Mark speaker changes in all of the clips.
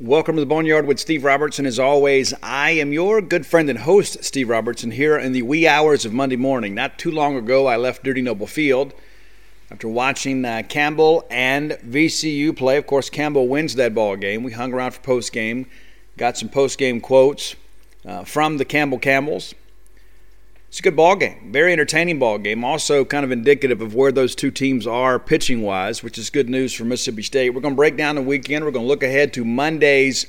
Speaker 1: Welcome to the Boneyard with Steve Robertson. As always, I am your good friend and host, Steve Robertson, here in the wee hours of Monday morning. Not too long ago, I left Dudy Noble Field after watching uh, Campbell and VCU play. Of course, Campbell wins that ball game. We hung around for post game, got some post game quotes uh, from the Campbell Camels. It's a good ball game, very entertaining ball game. Also, kind of indicative of where those two teams are pitching wise, which is good news for Mississippi State. We're going to break down the weekend. We're going to look ahead to Monday's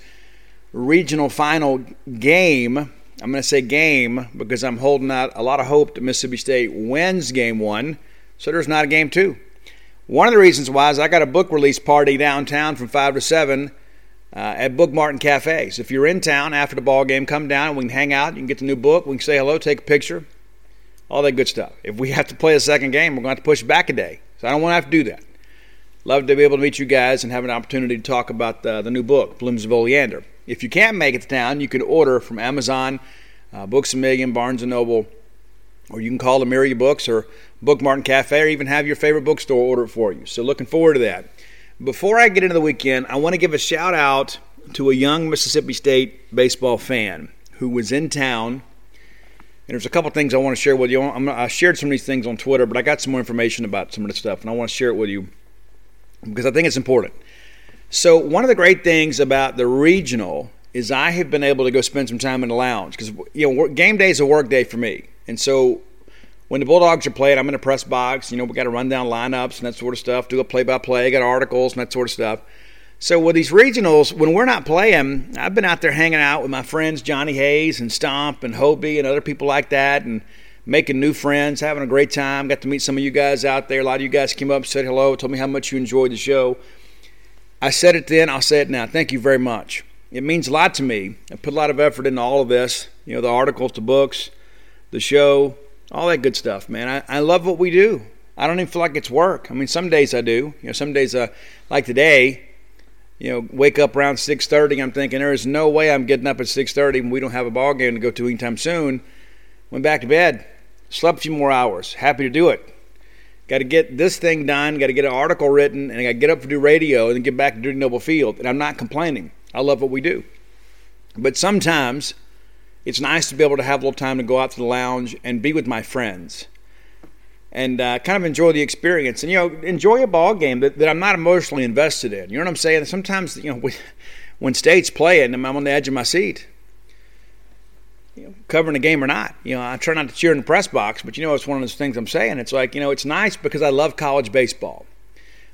Speaker 1: regional final game. I'm going to say game because I'm holding out a lot of hope that Mississippi State wins game one, so there's not a game two. One of the reasons why is I got a book release party downtown from 5 to 7 uh, at Book Mart and Cafe. So if you're in town after the ball game, come down. And we can hang out. You can get the new book. We can say hello, take a picture, all that good stuff. If we have to play a second game, we're going to have to push back a day. So I don't want to have to do that. Love to be able to meet you guys and have an opportunity to talk about the, the new book, Blooms of Oleander. If you can't make it to town, you can order from Amazon, uh, Books a Million, Barnes & Noble, or you can call the Lemuria Books or Book Mart and Cafe or even have your favorite bookstore order it for you. So looking forward to that. Before I get into the weekend, I want to give a shout out to a young Mississippi State baseball fan who was in town. And there's a couple things I want to share with you. I'm, i shared some of these things on Twitter, but I got some more information about some of this stuff, and I want to share it with you because I think it's important. So, one of the great things about the regional is I have been able to go spend some time in the lounge because you know game day is a work day for me, and so when the Bulldogs are playing, I'm in a press box. You know, we got to run down lineups and that sort of stuff, do a play by play, got articles and that sort of stuff. So with these regionals, when we're not playing, I've been out there hanging out with my friends Johnny Hayes and Stomp and Hobie and other people like that and making new friends, having a great time. Got to meet some of you guys out there. A lot of you guys came up, said hello, told me how much you enjoyed the show. I said it then, I'll say it now. Thank you very much. It means a lot to me. I put a lot of effort into all of this. You know, the articles, the books, the show, all that good stuff, man. I, I love what we do. I don't even feel like it's work. I mean, some days I do. You know, some days, uh, like today, you know, wake up around 6:30. I'm thinking there is no way I'm getting up at 6:30 when we don't have a ball game to go to anytime soon. Went back to bed, slept a few more hours. Happy to do it. Got to get this thing done. Got to get an article written, and I got to get up to do radio, and then get back to Dudy Noble Field. And I'm not complaining. I love what we do. But sometimes it's nice to be able to have a little time to go out to the lounge and be with my friends and uh, kind of enjoy the experience. And you know enjoy a ball game that, that i'm not emotionally invested in. You know what i'm saying? Sometimes you know we, when state's play and i'm on the edge of my seat. You know, covering the game or not. You know i try not to cheer in the press box but you know it's one of those things i'm saying. It's like you know it's nice because i love college baseball.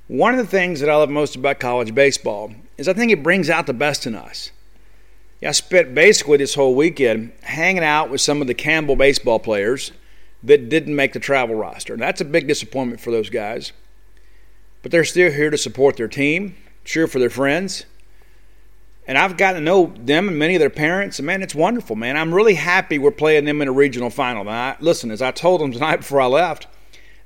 Speaker 1: One of the things that i love most about college baseball is i think it brings out the best in us. Yeah, I spent basically this whole weekend hanging out with some of the Campbell baseball players that didn't make the travel roster. And that's a big disappointment for those guys. But they're still here to support their team, cheer for their friends. And I've gotten to know them and many of their parents. And man, it's wonderful, man. I'm really happy we're playing them in a regional final. Now, I, listen, as I told them tonight before I left,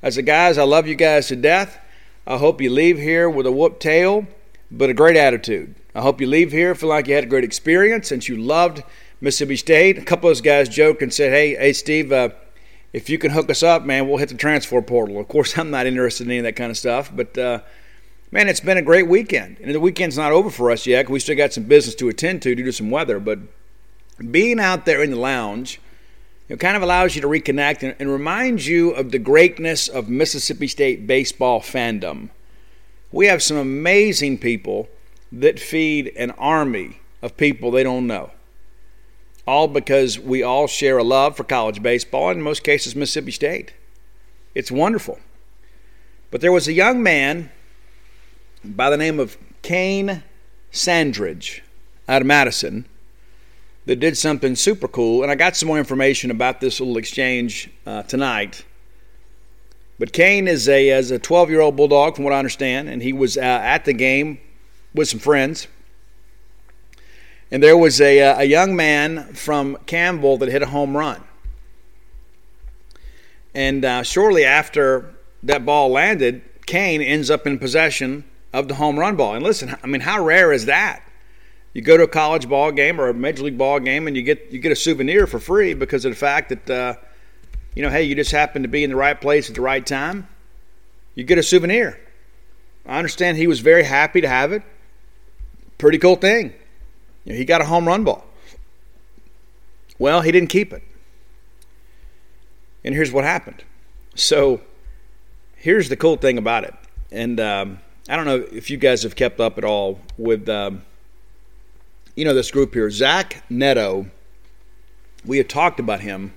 Speaker 1: I said, guys, I love you guys to death. I hope you leave here with a whoop tail, but a great attitude. I hope you leave here feeling like you had a great experience since you loved Mississippi State. A couple of those guys joked and said, "Hey, hey, Steve, uh, if you can hook us up, man, we'll hit the transfer portal." Of course, I'm not interested in any of that kind of stuff, but uh, man, it's been a great weekend, and the weekend's not over for us yet. We still got some business to attend to due to some weather, but being out there in the lounge. It kind of allows you to reconnect and, and reminds you of the greatness of Mississippi State baseball fandom. We have some amazing people that feed an army of people they don't know. All because we all share a love for college baseball, and in most cases, Mississippi State. It's wonderful. But there was a young man by the name of Kane Sandridge out of Madison that did something super cool, and I got some more information about this little exchange uh, tonight. But Kane is a as a 12 year old bulldog, from what I understand, and he was uh, at the game with some friends. And there was a, uh, a young man from Campbell that hit a home run. And uh, shortly after that ball landed, Kane ends up in possession of the home run ball. And listen, I mean, how rare is that? You go to a college ball game or a major league ball game, and you get you get a souvenir for free because of the fact that uh, you know, hey, you just happen to be in the right place at the right time. You get a souvenir. I understand he was very happy to have it. Pretty cool thing. Know, he got a home run ball. Well, he didn't keep it. And here's what happened. So here's the cool thing about it. And um, I don't know if you guys have kept up at all with, um, you know, this group here. Zach Neto, we have talked about him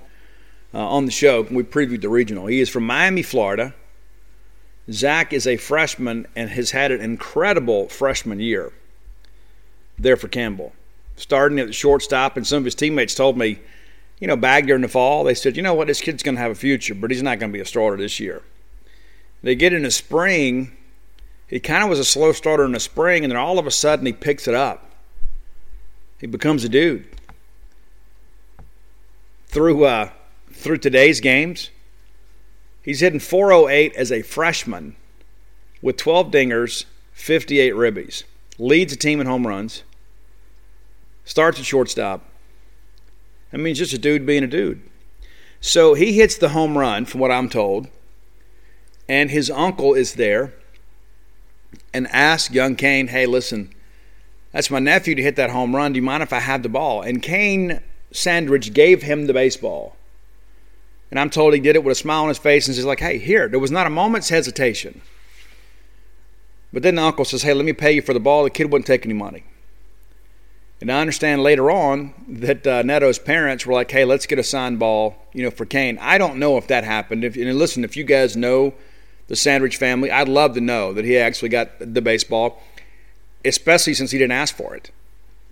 Speaker 1: uh, on the show. We previewed the regional. He is from Miami, Florida. Zach is a freshman and has had an incredible freshman year there for Campbell. Starting at the shortstop, and some of his teammates told me, you know, back during the fall, they said, you know what, this kid's going to have a future, but he's not going to be a starter this year. They get in the spring. He kind of was a slow starter in the spring, and then all of a sudden he picks it up. He becomes a dude. Through uh, through today's games, he's hitting 408 as a freshman with 12 dingers, 58 ribbies. Leads the team in home runs. Starts at shortstop. I mean, just a dude being a dude. So he hits the home run, from what I'm told, and his uncle is there and asks young Kane, hey, listen, that's my nephew to hit that home run. Do you mind if I have the ball? And Kane Sandridge gave him the baseball. And I'm told he did it with a smile on his face and he's like, hey, here. There was not a moment's hesitation. But then the uncle says, hey, let me pay you for the ball. The kid wouldn't take any money. And I understand later on that uh, Neto's parents were like, hey, let's get a signed ball, you know, for Kane. I don't know if that happened. If, and listen, if you guys know the Sandridge family, I'd love to know that he actually got the baseball, especially since he didn't ask for it.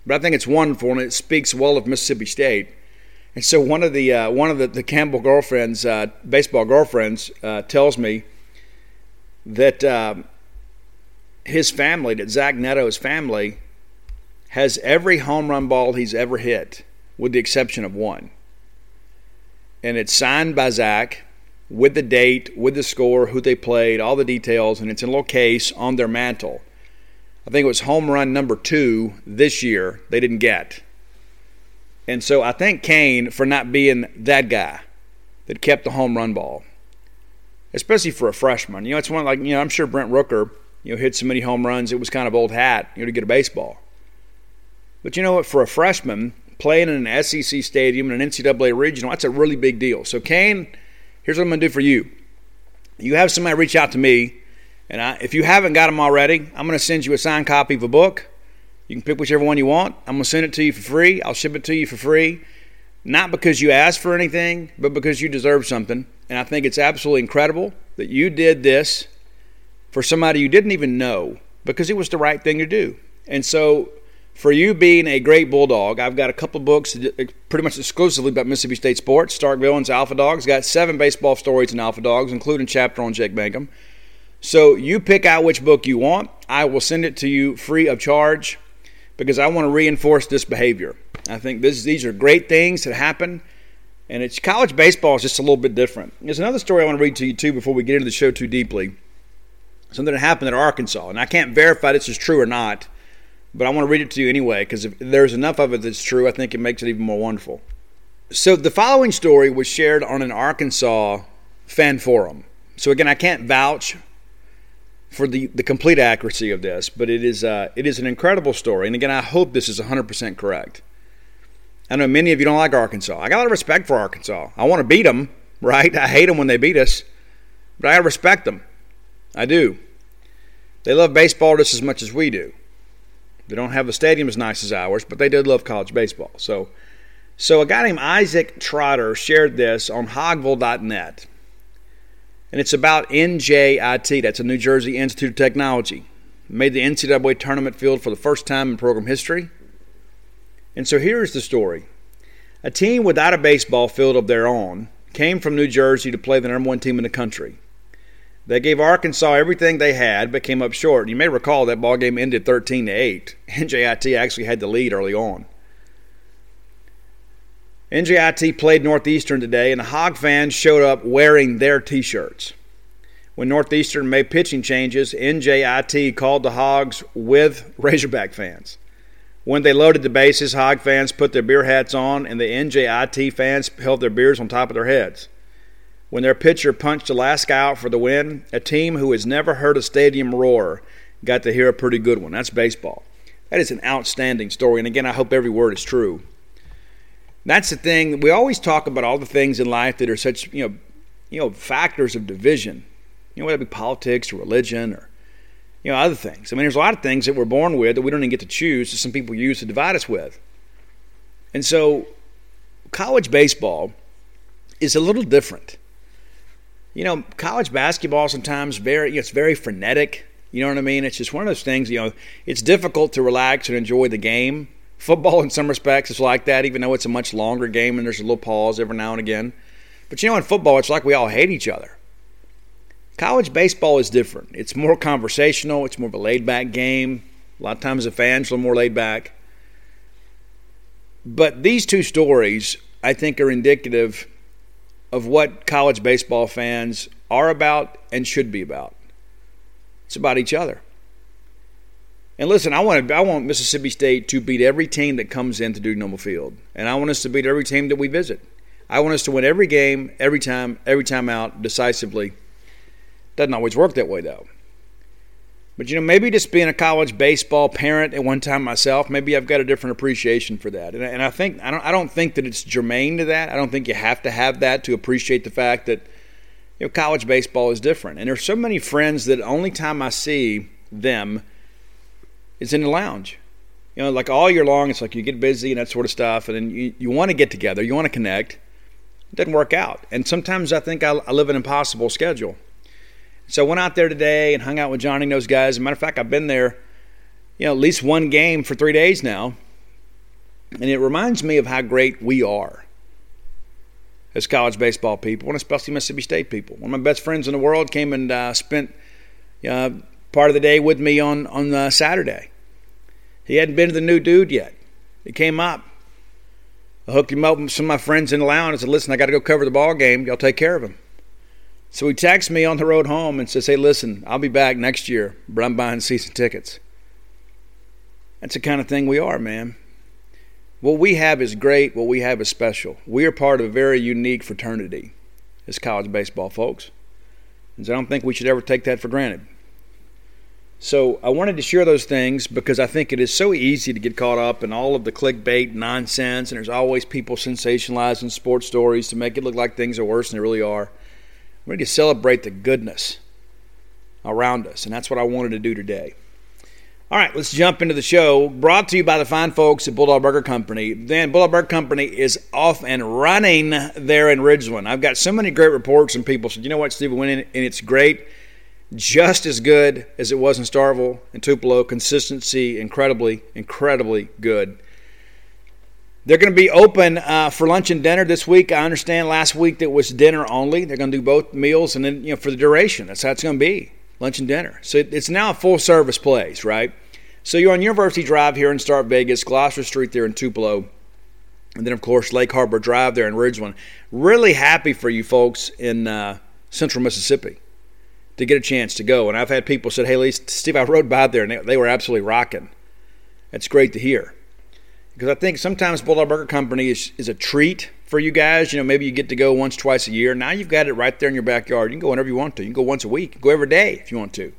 Speaker 1: But I think it's wonderful and it speaks well of Mississippi State and so one of the uh, one of the, the Campbell girlfriends, uh, baseball girlfriends, uh, tells me that um, his family, that Zach Neto's family, has every home run ball he's ever hit, with the exception of one. And it's signed by Zach with the date, with the score, who they played, all the details, and it's in a little case on their mantle. I think it was home run number two this year they didn't get. And so I thank Kane for not being that guy that kept the home run ball, especially for a freshman. You know, it's one like, you know, I'm sure Brent Rooker, you know, hit so many home runs, it was kind of old hat, you know, to get a baseball. But you know what? For a freshman, playing in an SEC stadium and an NCAA regional, that's a really big deal. So, Kane, here's what I'm going to do for you. You have somebody reach out to me, and I, if you haven't got them already, I'm going to send you a signed copy of a book you can pick whichever one you want. I'm going to send it to you for free. I'll ship it to you for free. Not because you asked for anything, but because you deserve something. And I think it's absolutely incredible that you did this for somebody you didn't even know because it was the right thing to do. And so, for you being a great bulldog, I've got a couple books uh, pretty much exclusively about Mississippi State sports. Stark Villains, Alpha Dogs. Got seven baseball stories in Alpha Dogs, including a chapter on Jake Mangum. So you pick out which book you want. I will send it to you free of charge because I want to reinforce this behavior. I think this, these are great things that happen, and it's college baseball is just a little bit different. There's another story I want to read to you too before we get into the show too deeply. Something that happened at Arkansas, and I can't verify this is true or not, but I want to read it to you anyway because if there's enough of it that's true, I think it makes it even more wonderful. So the following story was shared on an Arkansas fan forum. So again, I can't vouch for the, the complete accuracy of this, but it is uh, it is an incredible story. And again, I hope this is 100% correct. I know many of you don't like Arkansas. I got a lot of respect for Arkansas. I want to beat them, right? I hate them when they beat us, but I respect them. I do. They love baseball just as much as we do. They don't have a stadium as nice as ours, but they did love college baseball. So, so a guy named Isaac Trotter shared this on Hogville.net and it's about NJIT. That's a New Jersey Institute of Technology. Made the NCAA tournament field for the first time in program history. And so here's the story a team without a baseball field of their own came from New Jersey to play the number one team in the country. They gave Arkansas everything they had, but came up short. You may recall that ball game ended 13 to 8. NJIT actually had the lead early on. NJIT played Northeastern today, and the Hog fans showed up wearing their T-shirts. When Northeastern made pitching changes, NJIT called the Hogs with Razorback fans. When they loaded the bases, Hog fans put their beer hats on, and the NJIT fans held their beers on top of their heads when their pitcher punched guy out for the win, a team who has never heard a stadium roar got to hear a pretty good one. That's baseball. That is an outstanding story. And again, I hope every word is true. That's the thing. We always talk about all the things in life that are such, you know, you know, factors of division. You know, whether it be politics or religion or, you know, other things. I mean, there's a lot of things that we're born with that we don't even get to choose that some people use to divide us with. And so college baseball is a little different you know, college basketball sometimes very it's very frenetic. You know what I mean? It's just one of those things. You know, it's difficult to relax and enjoy the game. Football, in some respects, is like that, even though it's a much longer game and there's a little pause every now and again. But you know, in football, it's like we all hate each other. College baseball is different. It's more conversational. It's more of a laid back game. A lot of times the fans are more laid back. But these two stories, I think, are indicative of what college baseball fans are about and should be about. It's about each other. And listen, I want I want Mississippi State to beat every team that comes into Dudy Noble Field, and I want us to beat every team that we visit. I want us to win every game, every time, every time out, decisively. Doesn't always work that way though. But you know, maybe just being a college baseball parent at one time myself, maybe I've got a different appreciation for that. And, and I think I don't I don't think that it's germane to that. I don't think you have to have that to appreciate the fact that you know college baseball is different. And there's so many friends that only time I see them is in the lounge. You know, like all year long, it's like you get busy and that sort of stuff, and then you, you want to get together, you want to connect. It doesn't work out. And sometimes I think I, I live an impossible schedule. So I went out there today and hung out with Johnny and those guys. As a matter of fact, I've been there, you know, at least one game for three days now. And it reminds me of how great we are as college baseball people, and especially Mississippi State people. One of my best friends in the world came and uh, spent uh, part of the day with me on on uh, Saturday. He hadn't been to the new dude yet. He came up. I hooked him up with some of my friends in the lounge. I said, "Listen, I got to go cover the ball game. Y'all take care of him." So he texts me on the road home and says, Hey, listen, I'll be back next year, but I'm buying season tickets. That's the kind of thing we are, man. What we have is great. What we have is special. We are part of a very unique fraternity as college baseball folks. And I don't think we should ever take that for granted. So I wanted to share those things because I think it is so easy to get caught up in all of the clickbait nonsense, and there's always people sensationalizing sports stories to make it look like things are worse than they really are. We need to celebrate the goodness around us, and that's what I wanted to do today. All right, let's jump into the show. Brought to you by the fine folks at Bulldog Burger Company. Then Bulldog Burger Company is off and running there in Ridgeland. I've got so many great reports and people said, you know what, Steve, went in and it's great, just as good as it was in Starkville and Tupelo. Consistency, incredibly, incredibly good. They're going to be open uh, for lunch and dinner this week. I understand last week that was dinner only. They're going to do both meals and then, you know, for the duration. That's how it's going to be lunch and dinner. So it's now a full service place, right? So you're on University Drive here in Stark Vegas, Gloster Street there in Tupelo, and then, of course, Lake Harbor Drive there in Ridgeland. Really happy for you folks in uh, central Mississippi to get a chance to go. And I've had people say, hey, Steve, I rode by there and they, they were absolutely rocking. That's great to hear because I think sometimes Bulldog Burger Company is, is a treat for you guys. You know, maybe you get to go once, twice a year. Now you've got it right there in your backyard. You can go whenever you want to. You can go once a week, go every day if you want to.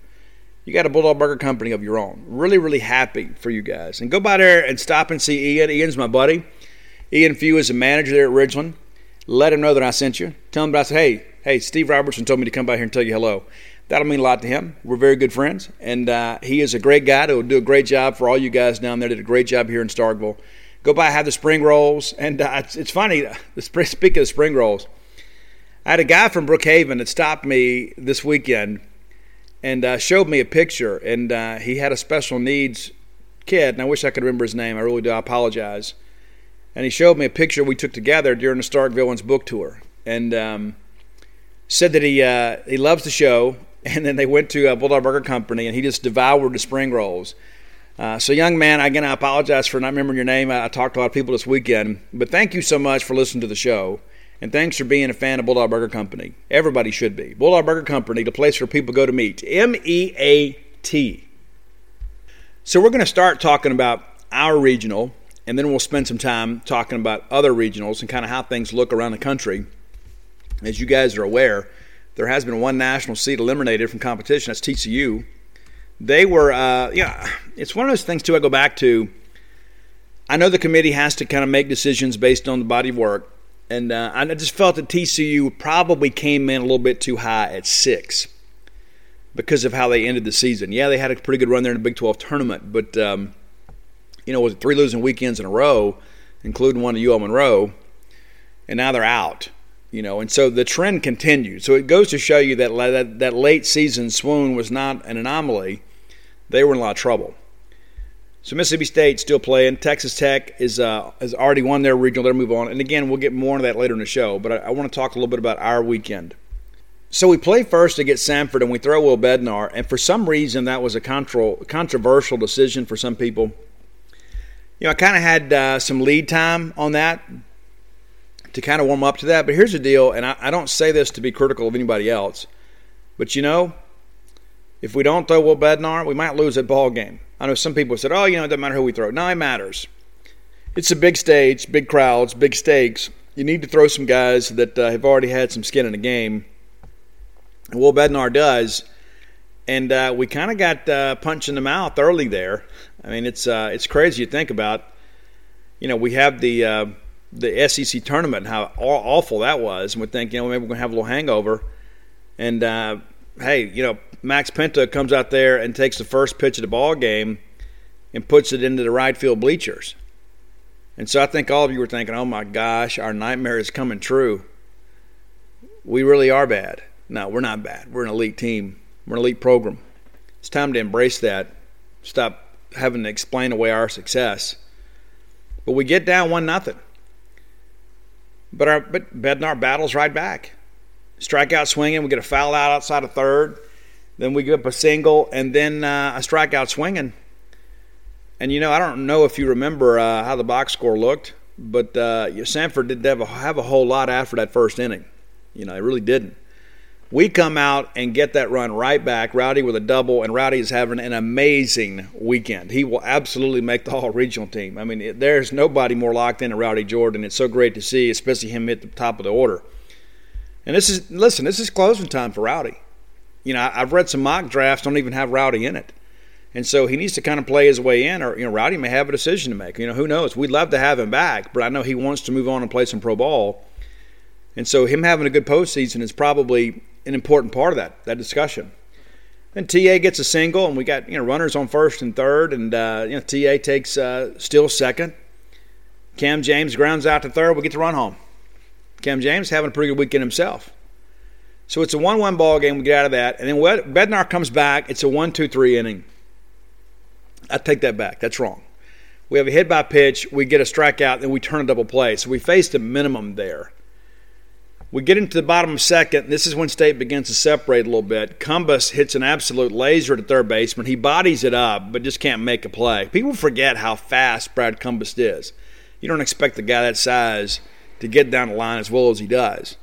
Speaker 1: You got a Bulldog Burger Company of your own. Really, really happy for you guys. And go by there and stop and see Ian. Ian's my buddy. Ian Few is a manager there at Ridgeland. Let him know that I sent you. Tell him that I said, hey, hey, Steve Robertson told me to come by here and tell you hello that'll mean a lot to him. We're very good friends, and uh, he is a great guy that will do a great job for all you guys down there. Did a great job here in Starkville. Go by, have the spring rolls, and uh, it's, it's, funny. The, speaking of spring rolls, I had a guy from Brookhaven that stopped me this weekend and uh, showed me a picture, and uh, he had a special needs kid, and I wish I could remember his name. I really do. I apologize. And he showed me a picture we took together during the Stark Villains book tour, and um, said that he uh, he loves the show and then they went to a Bulldog Burger Company, and he just devoured the spring rolls. Uh, so, young man, again, I apologize for not remembering your name. I, I, talked to a lot of people this weekend, but thank you so much for listening to the show, and thanks for being a fan of Bulldog Burger Company. Everybody should be. Bulldog Burger Company, the place where people go to meet. M E A T. So, we're going to start talking about our regional, and then we'll spend some time talking about other regionals and kind of how things look around the country. As you guys are aware, there has been one national seat eliminated from competition. That's TCU. They were, uh, yeah, it's one of those things, too, I go back to. I know the committee has to kind of make decisions based on the body of work. And uh, I just felt that TCU probably came in a little bit too high at six because of how they ended the season. Yeah, they had a pretty good run there in the Big 12 tournament, but um, you know, was three losing weekends in a row, including one to UL Monroe, and now they're out. You know, and so the trend continued. So it goes to show you that that, that late season swoon was not an anomaly. They were in a lot of trouble. So Mississippi State still playing. Texas Tech is uh, has already won their regional. They're move on. And again, we'll get more into that later in the show. But I, I want to talk a little bit about our weekend. So we play first against Samford, and we throw Will Bednar. And for some reason, that was a contro- controversial decision for some people you know, I kind of had uh, some lead time on that to kind of warm up to that. But here's the deal, and I, I, don't say this to be critical of anybody else, but you know, if we don't throw Will Bednar, we might lose that ball game. I know some people said, "Oh, you know, it doesn't matter who we throw." No, it matters. It's a big stage, big crowds, big stakes. You need to throw some guys that uh, have already had some skin in the game. And Will Bednar does and uh, we kind of got uh, punched in the mouth early there. I mean, it's uh, it's crazy to think about. You know, we have the uh, the SEC tournament, how awful that was, and we think, you know, maybe we're gonna have a little hangover. And uh, hey, you know, Max Pinto comes out there and takes the first pitch of the ball game and puts it into the right field bleachers. And so I think all of you were thinking, oh my gosh, our nightmare is coming true. We really are bad. No, we're not bad. We're an elite team we're an elite program. It's time to embrace that. Stop having to explain away our success. But we get down one nothing. But our but Bednar battles right back. Strikeout swinging, we get a foul out outside of third. Then we give up a single, and then uh, a strikeout swinging. And you know, I don't know if you remember uh, how the box score looked, but uh, Samford didn't have a, have a whole lot after that first inning. You know, they really didn't. We come out and get that run right back. Rowdy with a double, and Rowdy is having an amazing weekend. He will absolutely make the all regional team. I mean, there's nobody more locked in than Rowdy Jordan. It's so great to see, especially him at the top of the order. And this is, listen, this is closing time for Rowdy. You know, I've read some mock drafts don't even have Rowdy in it. And so he needs to kind of play his way in, or, you know, Rowdy may have a decision to make. You know, who knows? We'd love to have him back, but I know he wants to move on and play some pro ball. And so him having a good postseason is probably an important part of that that discussion. And TA gets a single, and we got you know runners on first and third, and uh, you know TA takes uh, still second. Cam James grounds out to third. We get to run home. Cam James having a pretty good weekend himself. So it's a one-one ball game. We get out of that, and then Bednar comes back. It's a one-two-three inning. I take that back. That's wrong. We have a hit by pitch. We get a strikeout, and we turn a double play. So we faced a minimum there. We get into the bottom of second. and This is when State begins to separate a little bit. Cumbest hits an absolute laser to third baseman. He bodies it up, but just can't make a play. People forget how fast Brad Cumbest is. You don't expect the guy that size to get down the line as well as he does,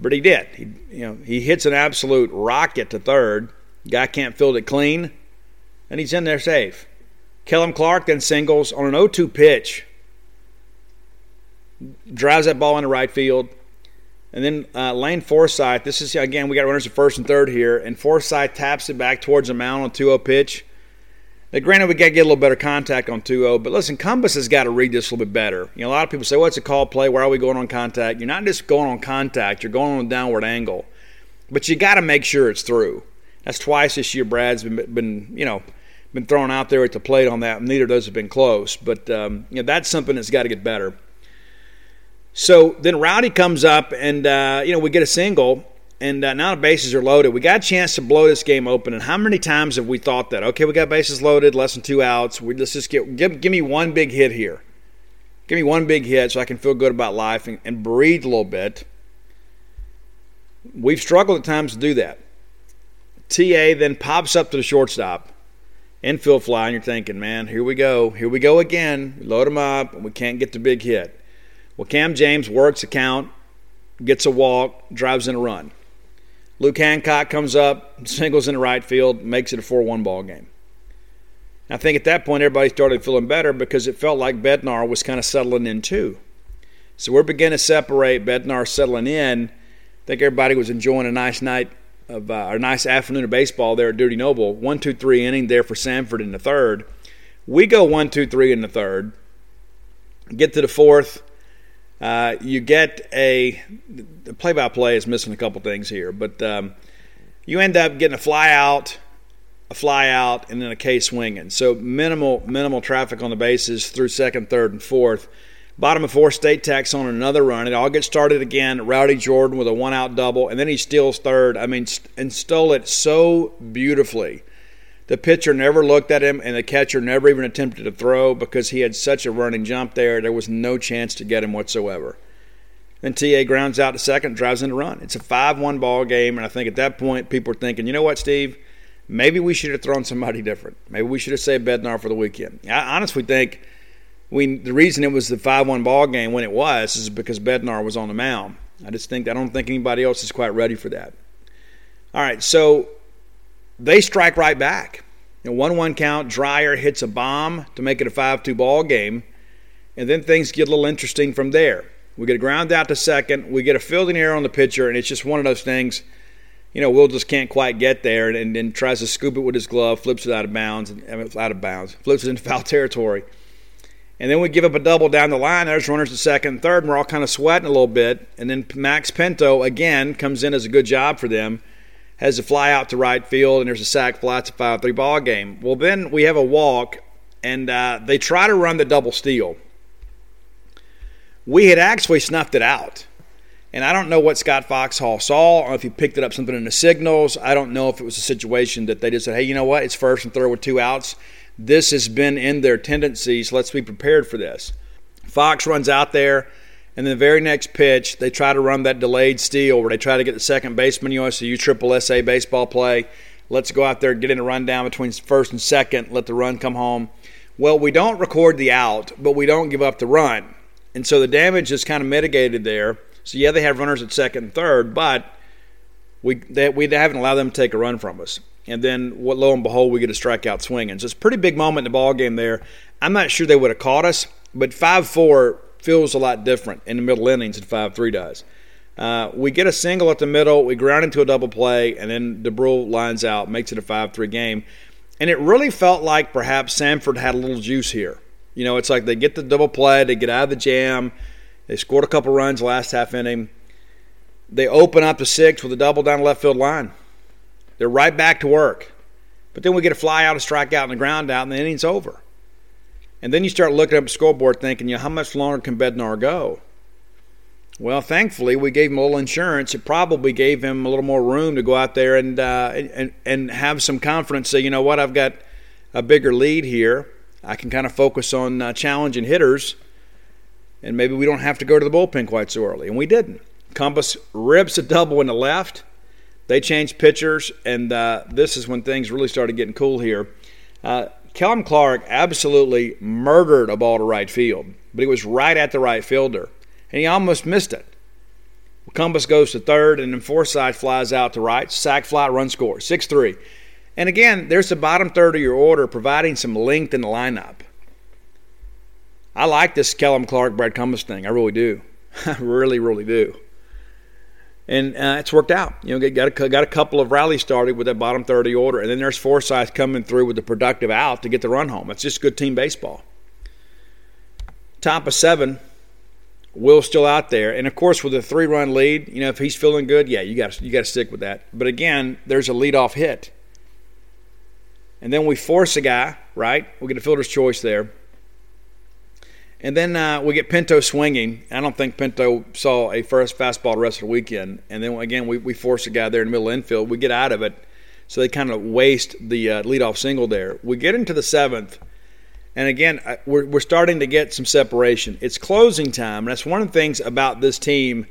Speaker 1: but he did. He, you know, he hits an absolute rocket to third. Guy can't field it clean, and he's in there safe. Kellum Clark then singles on an 0-2 pitch. Drives that ball into right field and then uh, Lane Forsythe, this is, again, we got runners at first and third here, and Forsythe taps it back towards the mound on 2 0 pitch. Now, granted, we got to get a little better contact on 2 0, but listen, Cumbest has got to read this a little bit better. You know, a lot of people say, what's well, a call play? Why are we going on contact? You're not just going on contact, you're going on a downward angle. But you got to make sure it's through. That's twice this year Brad's been, been, you know, been thrown out there at the plate on that. Neither of those have been close. But, um, you know, that's something that's got to get better. So then Rowdy comes up, and uh, you know we get a single, and uh, now the bases are loaded. We got a chance to blow this game open. And how many times have we thought that? Okay, we got bases loaded, less than two outs. We, let's just get give, give me one big hit here. Give me one big hit so I can feel good about life and, and breathe a little bit. We've struggled at times to do that. TA then pops up to the shortstop, infield fly, and you're thinking, man, here we go. Here we go again. We load him up, and we can't get the big hit. Well, Cam James works a count, gets a walk, drives in a run. Luke Hancock comes up, singles in the right field, makes it a 4 1 ball game. I think at that point everybody started feeling better because it felt like Bednar was kind of settling in too. So we're beginning to separate Bednar settling in. I think everybody was enjoying a nice night of uh, a nice afternoon of baseball there at Dudy Noble. One, two, three inning there for Samford in the third. We go one, two, three in the third. Get to the fourth. Uh, you get a the play-by-play is missing a couple things here, but um, you end up getting a fly out, a fly out, and then a K swinging. So minimal minimal traffic on the bases through second, third, and fourth. Bottom of four, State tacks on another run. It all gets started again. Rowdy Jordan with a one out double, and then he steals third. I mean, and stole it so beautifully. The pitcher never looked at him, and the catcher never even attempted to throw because he had such a running jump there. There was no chance to get him whatsoever. Then TA grounds out to second, drives in a run. It's a 5 1 ball game, and I think at that point, people are thinking, you know what, Steve? Maybe we should have thrown somebody different. Maybe we should have saved Bednar for the weekend. I honestly think we the reason it was the five one ball game when it was is because Bednar was on the mound. I just think I don't think anybody else is quite ready for that. All right, so they strike right back. You know, one one count. Dreyer hits a bomb to make it a five two ball game, and then things get a little interesting from there. We get a ground out to second. We get a fielding error on the pitcher, and it's just one of those things. You know, Will just can't quite get there, and then tries to scoop it with his glove, flips it out of bounds, and out of bounds, flips it into foul territory. And then we give up a double down the line. There's runners to second and third, and we're all kind of sweating a little bit. And then Max Pinto, again, comes in as a good job for them, has a fly out to right field, and there's a sac fly. It's a 5 3 ball game. Well, then we have a walk, and uh, they try to run the double steal. We had actually snuffed it out. And I don't know what Scott Foxhall saw, or if he picked it up something in the signals. I don't know if it was a situation that they just said, hey, you know what? It's first and third with two outs this has been in their tendencies. Let's be prepared for this. Fox runs out there, and then the very next pitch, they try to run that delayed steal where they try to get the second baseman. You know, it's a U triple SA baseball play. Let's go out there, and get in a run down between first and second, let the run come home. Well, we don't record the out, but we don't give up the run. And so the damage is kind of mitigated there. So, yeah, they have runners at second and third, but we, they, we haven't allowed them to take a run from us and then what lo and behold we get a strikeout swinging. So it's a pretty big moment in the ball game there. I'm not sure they would have caught us, but five four feels a lot different in the middle innings than five three does. Uh, we get a single at the middle, we ground into a double play, and then DeBrule lines out, makes it a five three game. And it really felt like perhaps Samford had a little juice here. You know, it's like they get the double play, they get out of the jam, they scored a couple runs last half inning. They open up the six with a double down the left field line. They're right back to work. But then we get a fly out, a strikeout, and a ground out, and the inning's over. And then you start looking up the scoreboard thinking, you know, how much longer can Bednar go? Well, thankfully, we gave him a little insurance. It probably gave him a little more room to go out there and uh, and and have some confidence. Say, you know what, I've got a bigger lead here. I can kind of focus on uh, challenging hitters, and maybe we don't have to go to the bullpen quite so early. And we didn't. Cumbest rips a double in the left. They changed pitchers, and uh, this is when things really started getting cool here. Kellum Clark absolutely murdered a ball to right field, but he was right at the right fielder, and he almost missed it. Cumbest goes to third, and then Forsythe flies out to right. Sac fly, run score, 6 3. And again, there's the bottom third of your order providing some length in the lineup. I like this Kellum Clark, Brad Cumbest thing. I really do. I really, really do and uh, it's worked out. You know, got a, got a couple of rallies started with that bottom 30 order, and then there's Forsythe coming through with the productive out to get the run home. It's just good team baseball. Top of seven, Will's still out there, and of course with a three-run lead, you know if he's feeling good, yeah, you got you got to stick with that. But again, there's a leadoff hit, and then we force a guy, right? We get a fielder's choice there. And then uh, we get Pinto swinging. I don't think Pinto saw a first fastball the rest of the weekend. And then again, we, we force a guy there in the middle infield. We get out of it. So they kind of waste the uh, leadoff single there. We get into the seventh. And again, we're, we're starting to get some separation. It's closing time. And that's one of the things about this team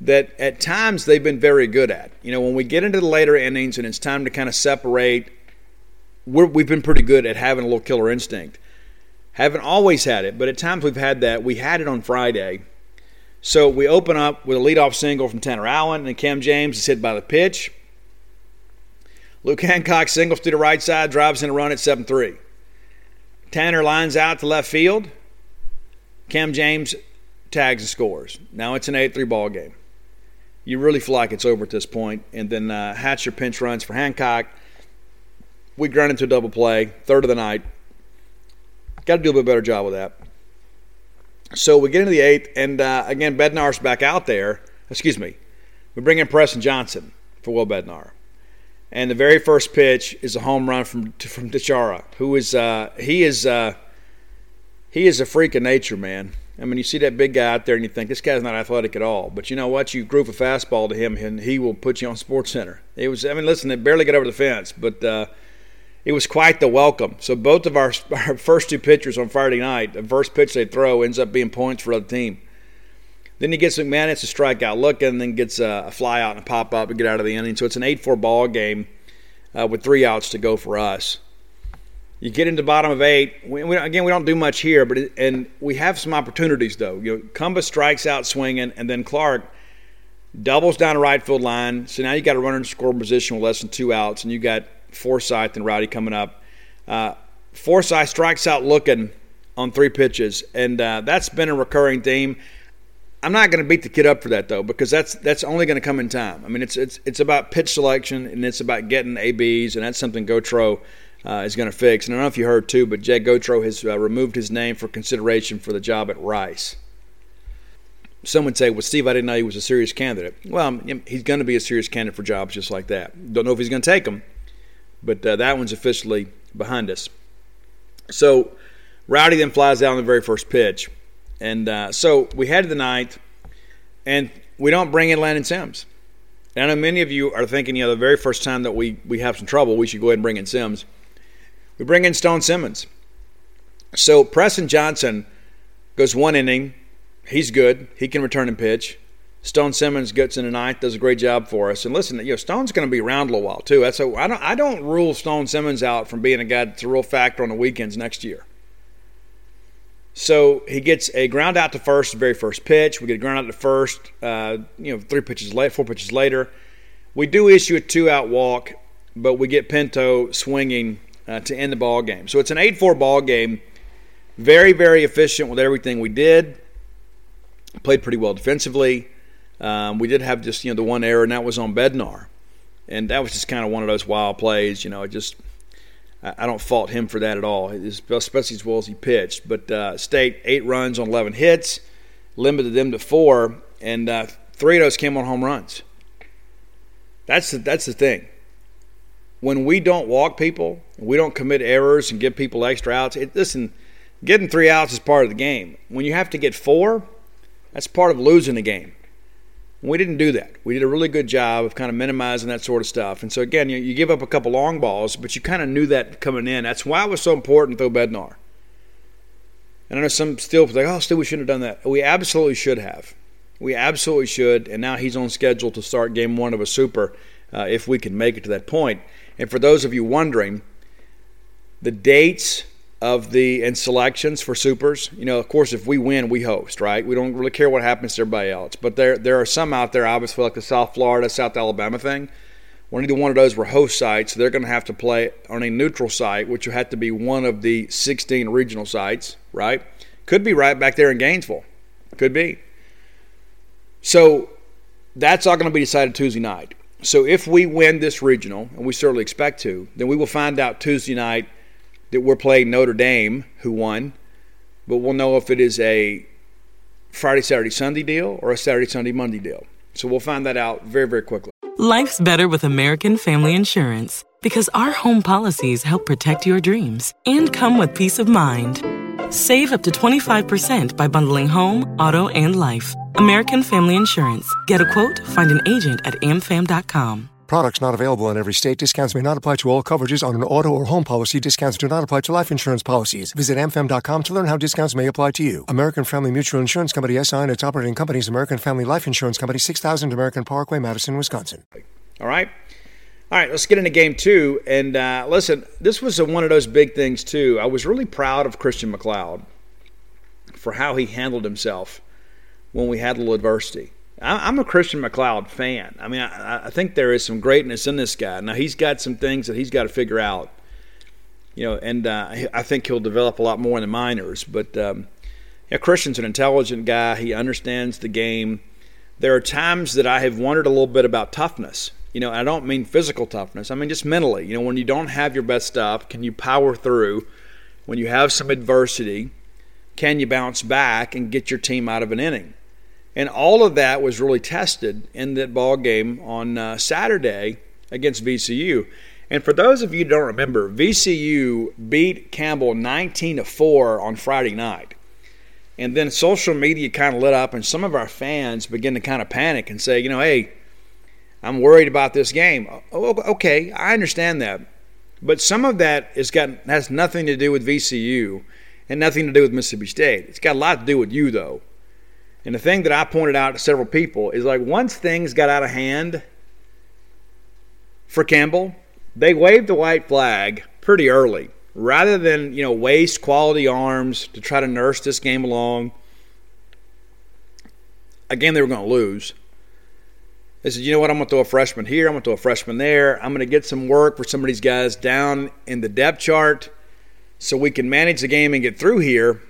Speaker 1: that at times they've been very good at. You know, when we get into the later innings and it's time to kind of separate, we have been pretty good at having a little killer instinct. Haven't always had it, but at times we've had that. We had it on Friday. So we open up with a leadoff single from Tanner Allen, and Cam James is hit by the pitch. Luke Hancock singles to the right side, drives in a run at 7 3. Tanner lines out to left field. Cam James tags and scores. Now it's an 8 3 ball game. You really feel like it's over at this point. And then uh, Hatcher pinch runs for Hancock. We grind into a double play, third of the night. Got to do a bit better job with that. So we get into the eighth, and uh, again, Bednar's back out there. Excuse me. We bring in Preston Johnson for Will Bednar. And the very first pitch is a home run from from Teixeira, who is uh, he is uh, he is a freak of nature, man. I mean, you see that big guy out there, and you think this guy's not athletic at all. But you know what? You groove a fastball to him, and he will put you on Sports Center. It was, I mean, listen, it barely got over the fence, but uh, it was quite the welcome. So both of our, our first two pitchers on Friday night, the first pitch they throw ends up being points for the team. Then he gets McManus a strikeout looking, and then gets a, a fly out and a pop up and get out of the inning. So it's an 8 4 ball game uh, with three outs to go for us. You get into bottom of eight. We, we, again, we don't do much here, but it, and we have some opportunities though. You know, Cumbest strikes out swinging, and then Clark doubles down the right field line. So now you got a runner in scoring position with less than two outs, and you got Forsythe and Rowdy coming up. Uh, Forsythe strikes out looking on three pitches, and uh, that's been a recurring theme. I'm not going to beat the kid up for that though, because that's that's only going to come in time. I mean, it's it's it's about pitch selection and it's about getting ABs, and that's something Gautreau uh, is going to fix. And I don't know if you heard too, but Jed Gautreau has uh, removed his name for consideration for the job at Rice. Some would say, "Well, Steve, I didn't know he was a serious candidate." Well, he's going to be a serious candidate for jobs just like that. Don't know if he's going to take them, but uh, that one's officially behind us. So Rowdy then flies out on the very first pitch. And uh, so we head to the ninth, and we don't bring in Landon Sims. And I know many of you are thinking, you know, the very first time that we, we have some trouble, we should go ahead and bring in Sims. We bring in Stone Simmons. So Preston Johnson goes one inning. He's good. He can return and pitch. Stone Simmons gets in the ninth, does a great job for us. And listen, you know, Stone's going to be around a little while too. That's a, I don't I don't rule Stone Simmons out from being a guy that's a real factor on the weekends next year. So he gets a ground out to first, very first pitch. We get a ground out to first, uh, you know, three pitches late, four pitches later. We do issue a two-out walk, but we get Pinto swinging uh, to end the ball game. So it's an 8-4 ball game. Very, very efficient with everything we did. Played pretty well defensively. Um, we did have just you know the one error, and that was on Bednar, and that was just kind of one of those wild plays. You know, it just I don't fault him for that at all, especially as well as he pitched. But uh, State, eight runs on 11 hits, limited them to four, and uh, three of those came on home runs. That's the, that's the thing. When we don't walk people, we don't commit errors and give people extra outs. It, listen, getting three outs is part of the game. When you have to get four, that's part of losing the game. We didn't do that. We did a really good job of kind of minimizing that sort of stuff. And so, again, you, you give up a couple long balls, but you kind of knew that coming in. That's why it was so important, though, Bednar. And I know some still think, oh, still, we shouldn't have done that. We absolutely should have. We absolutely should. And now he's on schedule to start game one of a super uh, if we can make it to that point. And for those of you wondering, the dates of the and selections for supers. You know, of course, if we win, we host, right? We don't really care what happens to everybody else. But there there are some out there, obviously, like the South Florida, South Alabama thing. When either one of those were host sites, they're going to have to play on a neutral site, which will have to be one of the 16 regional sites, right? Could be right back there in Gainesville. Could be. So that's all going to be decided Tuesday night. So if we win this regional, and we certainly expect to, then we will find out Tuesday night that we're playing Notre Dame, who won, but we'll know if it is a Friday, Saturday, Sunday deal or a Saturday, Sunday, Monday deal. So we'll find that out very, very quickly.
Speaker 2: Life's better with American Family Insurance because our home policies help protect your dreams and come with peace of mind. Save up to 25% by bundling home, auto, and life. American Family Insurance. Get a quote, find an agent at amfam.com.
Speaker 3: Products not available in every state. Discounts may not apply to all coverages on an auto or home policy. Discounts do not apply to life insurance policies. Visit amfam.com to learn how discounts may apply to you. American Family Mutual Insurance Company SI and its operating companies American Family Life Insurance Company 6000 American Parkway, Madison, Wisconsin.
Speaker 1: All right. All right, let's get into game two. And uh, listen, this was a, one of those big things, too. I was really proud of Christian MacLeod for how he handled himself when we had a little adversity. I'm a Christian MacLeod fan. I mean, I, I, think there is some greatness in this guy. Now he's got some things that he's got to figure out, you know, and uh, I think he'll develop a lot more in the minors. But um, yeah, Christian's an intelligent guy. He understands the game. There are times that I have wondered a little bit about toughness. You know, I don't mean physical toughness. I mean just mentally. You know, when you don't have your best stuff, can you power through? When you have some adversity, can you bounce back and get your team out of an inning? And all of that was really tested in that ball game on uh, Saturday against VCU. And for those of you who don't remember, VCU beat Campbell 19 to 4 on Friday night. And then social media kind of lit up, and some of our fans began to kind of panic and say, you know, hey, I'm worried about this game. Oh, okay, I understand that. But some of that has got has nothing to do with VCU and nothing to do with Mississippi State. It's got a lot to do with you, though. And the thing that I pointed out to several people is like once things got out of hand for Campbell, they waved the white flag pretty early. Rather than, you know, waste quality arms to try to nurse this game along, again, they were going to lose. They said, you know what, I'm going to throw a freshman here, I'm going to throw a freshman there. I'm going to get some work for some of these guys down in the depth chart so we can manage the game and get through here.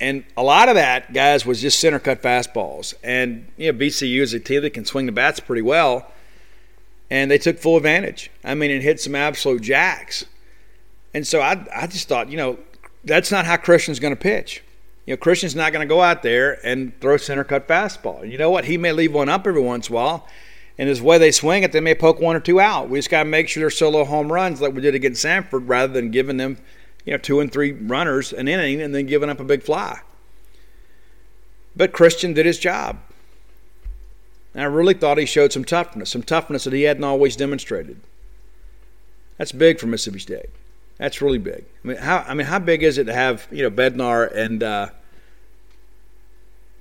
Speaker 1: And a lot of that, guys, was just center cut fastballs. And you know, VCU is a team that can swing the bats pretty well, and they took full advantage. I mean, it hit some absolute jacks. And so I, I just thought, you know, that's not how Christian's going to pitch. You know, Christian's not going to go out there and throw center cut fastball. You know what? He may leave one up every once in a while, and his way they swing it, they may poke one or two out. We just got to make sure they're solo home runs like we did against Samford rather than giving them you know, two and three runners an inning and then giving up a big fly. But Christian did his job. And I really thought he showed some toughness, some toughness that he hadn't always demonstrated. That's big for Mississippi State. That's really big. I mean, how I mean, how big is it to have you know Bednar and uh,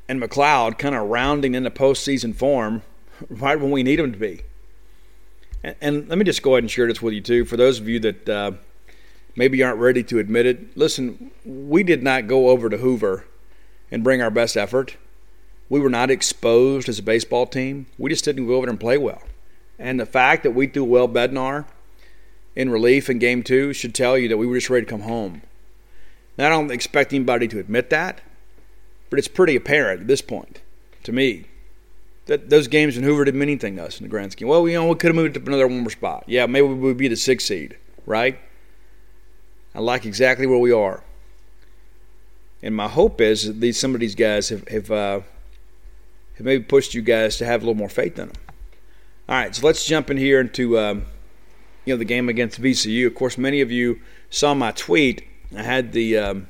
Speaker 1: and MacLeod kind of rounding into postseason form right when we need them to be? And, and, let me just go ahead and share this with you too. For those of you that uh, maybe you aren't ready to admit it. Listen, we did not go over to Hoover and bring our best effort. We were not exposed as a baseball team. We just didn't go over and play well. And the fact that we threw well Bednar in relief in game two should tell you that we were just ready to come home. Now, I don't expect anybody to admit that, but it's pretty apparent at this point to me that those games in Hoover didn't mean anything to us in the grand scheme. Well, you know, we could have moved to another one more spot. Yeah, maybe we would be the sixth seed, right? I like exactly where we are. And my hope is that these some of these guys have have, uh, have maybe pushed you guys to have a little more faith in them. All right, so let's jump in here into um, you know the game against VCU. Of course, many of you saw my tweet. I had the um,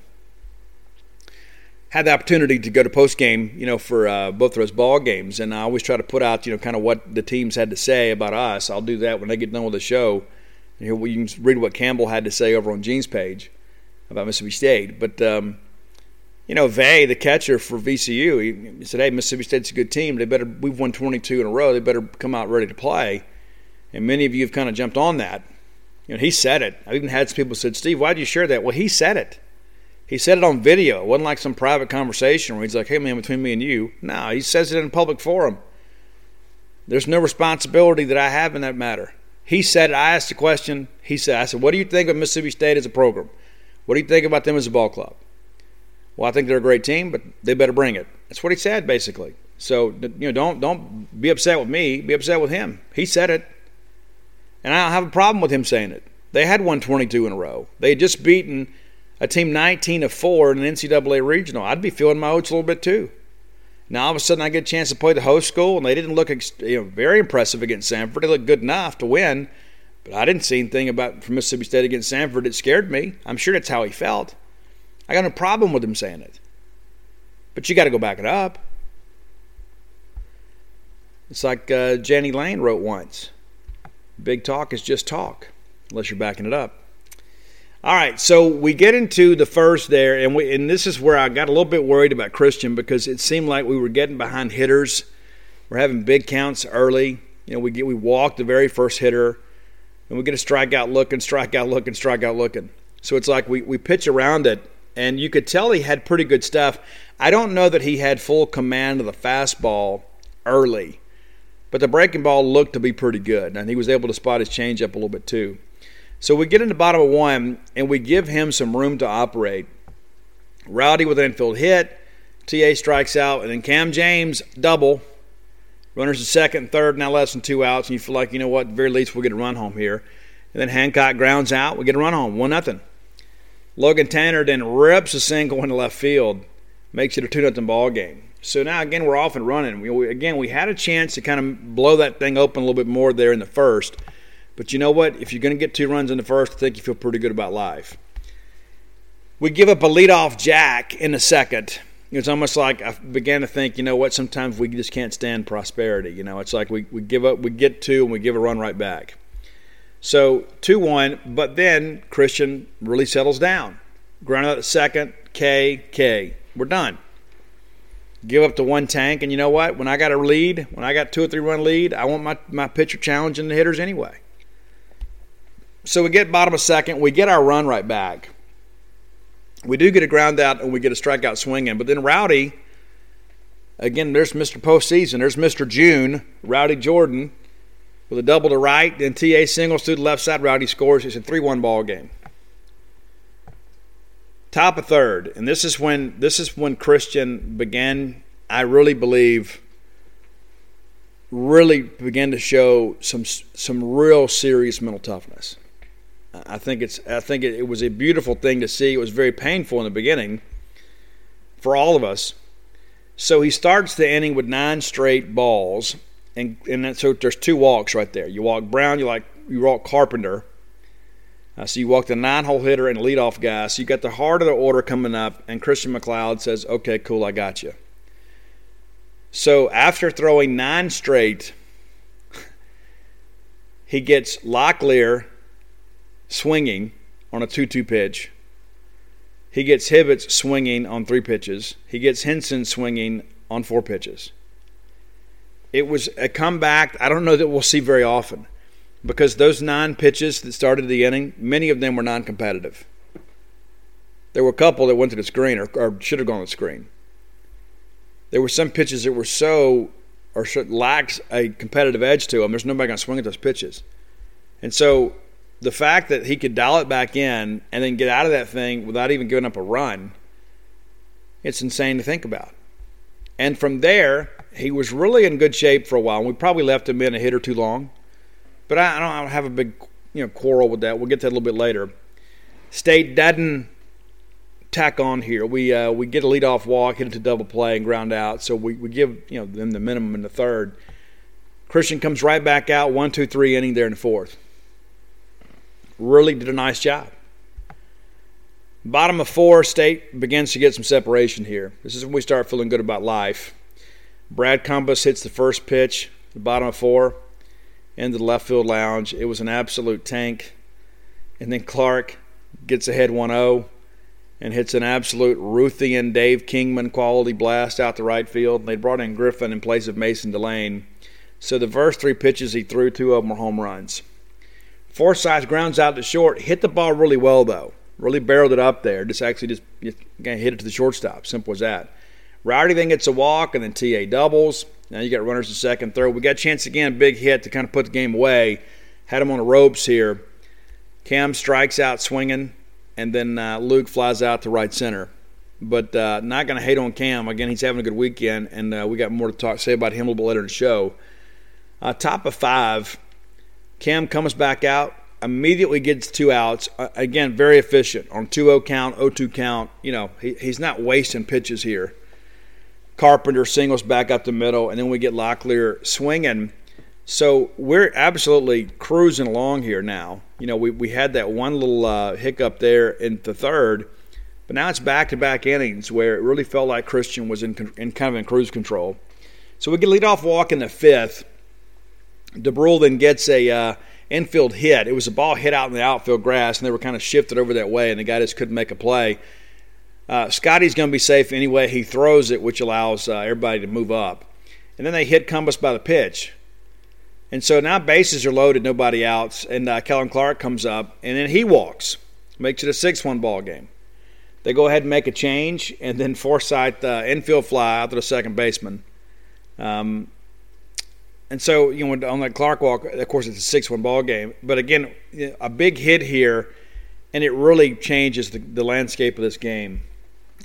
Speaker 1: had the opportunity to go to post game, you know, for uh, both those ball games, and I always try to put out, you know, kind of what the teams had to say about us. I'll do that when they get done with the show know, you can read what Campbell had to say over on Gene's page about Mississippi State. But, um, you know, Vay, the catcher for VCU, he, he, said, hey, Mississippi State's a good team. They better, we've won 22 in a row. They better come out ready to play. And many of you have kind of jumped on that. You know, he said it. I've even had some people said, Steve, why did you share that? Well, he said it. He said it on video. It wasn't like some private conversation where he's like, hey, man, between me and you. No, he says it in a public forum. There's no responsibility that I have in that matter. He said, it. I asked the question. He said, I said, what do you think of Mississippi State as a program? What do you think about them as a ball club? Well, I think they're a great team, but they better bring it. That's what he said, basically. So you know, don't don't be upset with me. Be upset with him. He said it, and I don't have a problem with him saying it. They had won 22 in a row. They had just beaten a team 19 to four in an NCAA regional. I'd be feeling my oats a little bit too. Now all of a sudden I get a chance to play the host school, and they didn't look you know, very impressive against Samford. They looked good enough to win, but I didn't see anything about from Mississippi State against Samford that scared me. I'm sure that's how he felt. I got no problem with him saying it, but you got to go back it up. It's like uh, Jenny Lane wrote once. Big talk is just talk, unless you're backing it up. All right, so we get into the first there, and we, and this is where I got a little bit worried about Christian because it seemed like we were getting behind hitters. We're having big counts early. You know, we get we walk the very first hitter, and we get a strikeout looking, strikeout looking, strikeout looking. So it's like we, we pitch around it, and you could tell he had pretty good stuff. I don't know that he had full command of the fastball early, but the breaking ball looked to be pretty good, and he was able to spot his changeup a little bit too. So we get in the bottom of one, and we give him some room to operate. Rowdy with an infield hit. TA strikes out, and then Cam James double. Runners at second third, now less than two outs, and you feel like, you know what, at the very least we'll get a run home here. And then Hancock grounds out, we get a run home, one nothing. Logan Tanner then rips a single into left field, makes it a two nothing ball game. So now again we're off and running. We, we, again we had a chance to kind of blow that thing open a little bit more there in the first. But you know what? If you're going to get two runs in the first, I think you feel pretty good about life. We give up a leadoff jack in the second. It's almost like I began to think, you know what? Sometimes we just can't stand prosperity. You know, it's like we, we give up, we get two, and we give a run right back. So two one, but then Christian really settles down. Ground out at second, K K. We're done. Give up to one tank, and you know what? When I got a lead, when I got two or three run lead, I want my my pitcher challenging the hitters anyway. So we get bottom of second. We get our run right back. We do get a ground out and we get a strikeout swinging. But then Rowdy, again, there's Mr. Postseason. There's Mr. June, Rowdy Jordan, with a double to right. Then TA singles to the left side. Rowdy scores. It's a 3 1 ball game. Top of third. And this is when this is when Christian began, I really believe, really began to show some some real serious mental toughness. I think it's I think it, it, was a beautiful thing to see. It was very painful in the beginning for all of us. So he starts the inning with nine straight balls, and and so there's two walks right there. You walk Brown, you like you walk Carpenter. Uh, so you walk the nine-hole hitter and leadoff guy. So you got the heart of the order coming up, and Christian MacLeod says, "Okay, cool, I got you." So after throwing nine straight, he gets Locklear swinging on a 2 2 pitch. He gets Hibbets swinging on three pitches. He gets Henson swinging on four pitches. It was a comeback I don't know that we'll see very often because those nine pitches that started the inning, many of them were non competitive. There were a couple that went to the screen or, or, should have gone to the screen. There were some pitches that were so or should, lacks a competitive edge to them. There's nobody going to swing at those pitches. And so the fact that he could dial it back in and then get out of that thing without even giving up a run, it's insane to think about. And from there, he was really in good shape for a while. We probably left him in a hit or two long, but I, I don't have a big you know quarrel with that. We'll get to that a little bit later. State doesn't tack on here. We uh, we get a leadoff walk, hit it to double play, and ground out. So we, we give you know them the minimum in the third. Christian comes right back out, one, two, three inning there in the fourth really did a nice job. Bottom of four, State begins to get some separation here. This is when we start feeling good about life. Brad Cumbest hits the first pitch, the bottom of four, into the left field lounge. It was an absolute tank. And then Clark gets ahead 1 0 and hits an absolute Ruthian Dave Kingman quality blast out the right field. They brought in Griffin in place of Mason Delane. So the first three pitches he threw, two of them were home runs. Forsythe grounds out to short, hit the ball really well though. Really barreled it up there. Just actually just, hit it to the shortstop. Simple as that. Rowdy then gets a walk and then TA doubles. Now you got runners in second, third. We got a chance again, big hit to kind of put the game away. Had him on the ropes here. Cam strikes out swinging, and then uh, Luke flies out to right center. But uh, not going to hate on Cam. Again, he's having a good weekend, and uh, we got more to talk say about him a little bit later in the show. Uh, top of five, Cam comes back out, immediately gets two outs. Uh, again, very efficient on 2 0 count, 0 2 count. You know, he, he's not wasting pitches here. Carpenter singles back up the middle, and then we get Locklear swinging. So we're absolutely cruising along here now. You know, we, we had that one little uh, hiccup there in the third, but now it's back to back innings where it really felt like Christian was in, in kind of in cruise control. So we get lead off walk in the fifth. Dubrule then gets a uh, infield hit. It was a ball hit out in the outfield grass, and they were kind of shifted over that way, and the guy just couldn't make a play. Uh, Scotty's going to be safe anyway. He throws it, which allows uh, everybody to move up. And then they hit Cumbest by the pitch. And so now bases are loaded, nobody outs, and uh, Kellum Clark comes up, and then he walks, makes it a 6 1 ball game. They go ahead and make a change, and then Forsythe uh, infield fly out to the second baseman. Um, and so, you know, on that Clark walk, of course, it's a 6 1 ball game. But again, a big hit here, and it really changes the, the landscape of this game.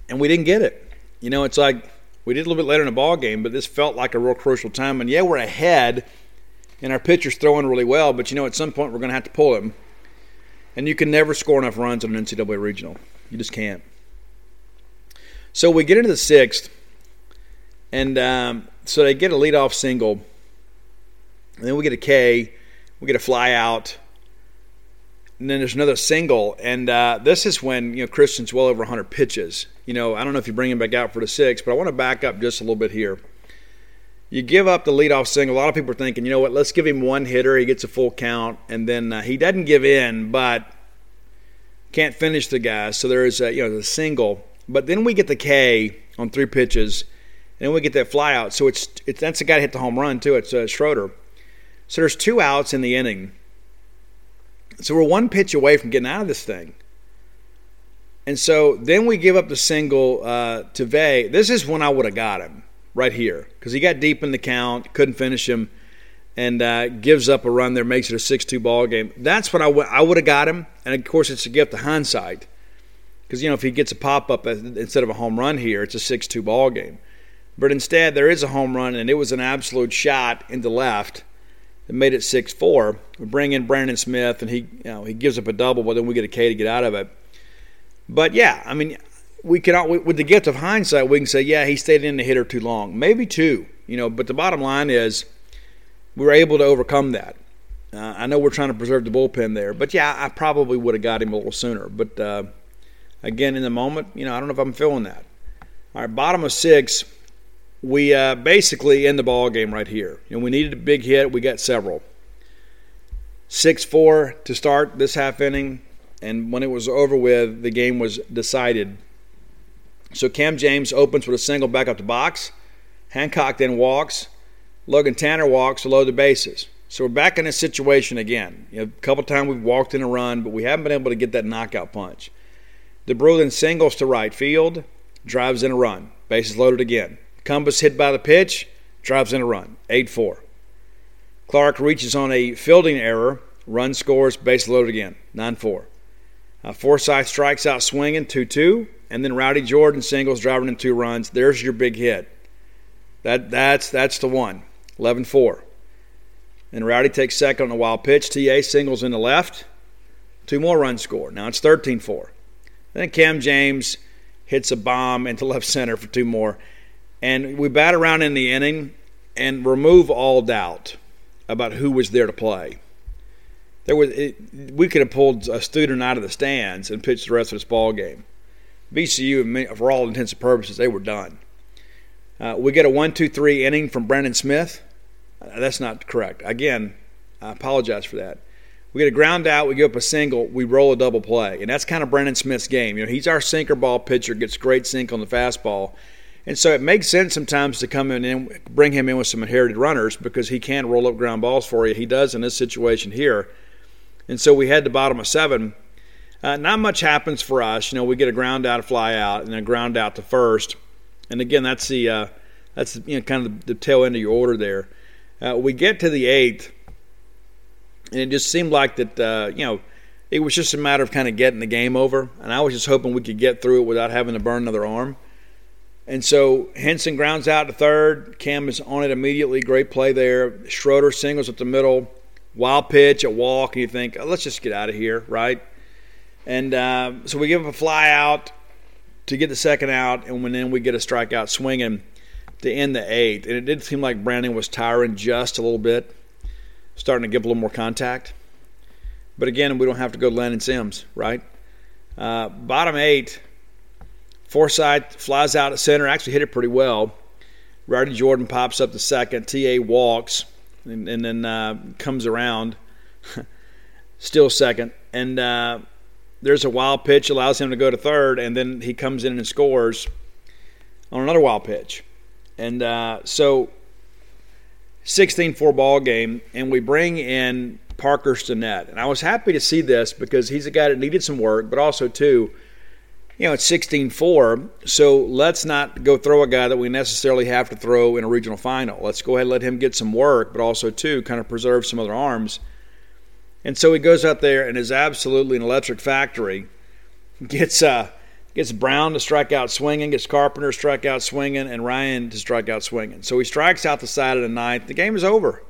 Speaker 1: And we didn't get it. You know, it's like we did a little bit later in the ball game, but this felt like a real crucial time. And yeah, we're ahead and our pitcher's throwing really well, but you know, at some point we're going to have to pull him. And you can never score enough runs on an NCAA regional. You just can't. So we get into the sixth, and um, so they get a leadoff single, and then we get a K, we get a fly out, and then there's another single, and uh, this is when you know Christian's well over 100 pitches. You know, I don't know if you bring him back out for the six, but I want to back up just a little bit here you give up the leadoff single. A lot of people are thinking, you know what, let's give him one hitter. He gets a full count, and then uh, he doesn't give in, but can't finish the guy. So there is a, you know the single. But then we get the K on three pitches, and then we get that fly out. So it's, it's that's the guy to hit the home run too. It's uh, Schroeder. So there's two outs in the inning. So we're one pitch away from getting out of this thing. And so then we give up the single uh, to Vay. This is when I would have got him right here because he got deep in the count, couldn't finish him, and uh, gives up a run there, makes it a 6 2 ball game. That's what I, w- I would have got him. And of course, it's a gift of hindsight because, you know, if he gets a pop up instead of a home run here, it's a 6 2 ball game. But instead, there is a home run, and it was an absolute shot into left that made it 6 4. We bring in Brandon Smith, and he, you know, he gives up a double, but then we get a K to get out of it. But yeah, I mean, we can with the gift of hindsight, we can say, yeah, he stayed in the hitter too long, maybe two, you know. But the bottom line is, we were able to overcome that. Uh, I know we're trying to preserve the bullpen there, but yeah, I probably would have got him a little sooner. But uh, again, in the moment, you know, I don't know if I'm feeling that. All right, bottom of six, we uh, basically end the ball game right here. Know, we needed a big hit, we got several. Six four to start this half inning, and when it was over with, the game was decided so Cam James opens with a single back up the box. Hancock then walks. Logan Tanner walks to load the bases. So we're back in this situation again. You know, a couple times we've walked in a run, but we haven't been able to get that knockout punch. Dubrule then singles to right field, drives in a run. Bases loaded again. Cumbest hit by the pitch, drives in a run. 8 4. Clark reaches on a fielding error, run scores, base loaded again. 9 4. Uh, Forsythe strikes out swinging, 2 2 and then Rowdy Jordan singles driving in two runs. There's your big hit. That that's that's the one. 11-4. And Rowdy takes second on a wild pitch. TA singles in the left. Two more runs score. Now it's 13-4. Then Cam James hits a bomb into left center for two more. And we bat around in the inning and remove all doubt about who was there to play. There was it, we could have pulled a student out of the stands and pitched the rest of this ball game. VCU, for all intents and purposes, they were done. Uh, we get a one, two, three inning from Brandon Smith. Uh, that's not correct. Again, I apologize for that. We get a ground out, we give up a single, we roll a double play, and that's kind of Brandon Smith's game. You know, he's our sinker ball pitcher, gets great sink on the fastball, and so it makes sense sometimes to come in and bring him in with some inherited runners because he can roll up ground balls for you. He does in this situation here, and so we had the bottom of seven uh, not much happens for us. You know, we get a ground out, a fly out, and a ground out to first. And again, that's the uh, that's you know kind of the, tail end of your order there. Uh, we get to the eighth, and it just seemed like that. Uh, you know, it was just a matter of kind of getting the game over. And I was just hoping we could get through it without having to burn another arm. And so Henson grounds out to third. Cam is on it immediately. Great play there. Schroeder singles at the middle. Wild pitch, a walk, and you think, oh, let's just get out of here, right? And uh, so we give him a fly out to get the second out, and when then we get a strikeout swinging to end the eighth. And it did seem like Brandon was tiring just a little bit, starting to give a little more contact. But again, we don't have to go to Landon Sims, right? Uh, bottom eight, Forsythe flies out at center, actually hit it pretty well. Rowdy Jordan pops up the second. TA walks and, and then uh, comes around. still second. And uh, there's a wild pitch, allows him to go to third, and then he comes in and scores on another wild pitch. And uh, so 16-4 ball game, and we bring in Parker Stinnett. And I was happy to see this because he's a guy that needed some work, but also too, you know, it's 16-4, so let's not go throw a guy that we necessarily have to throw in a regional final. Let's go ahead and let him get some work, but also too kind of preserve some other arms. And so he goes out there and is absolutely an electric factory. Gets uh, gets Brown to strike out swinging, gets Carpenter to strike out swinging, and Ryan to strike out swinging. So he strikes out the side of the ninth. The game is over.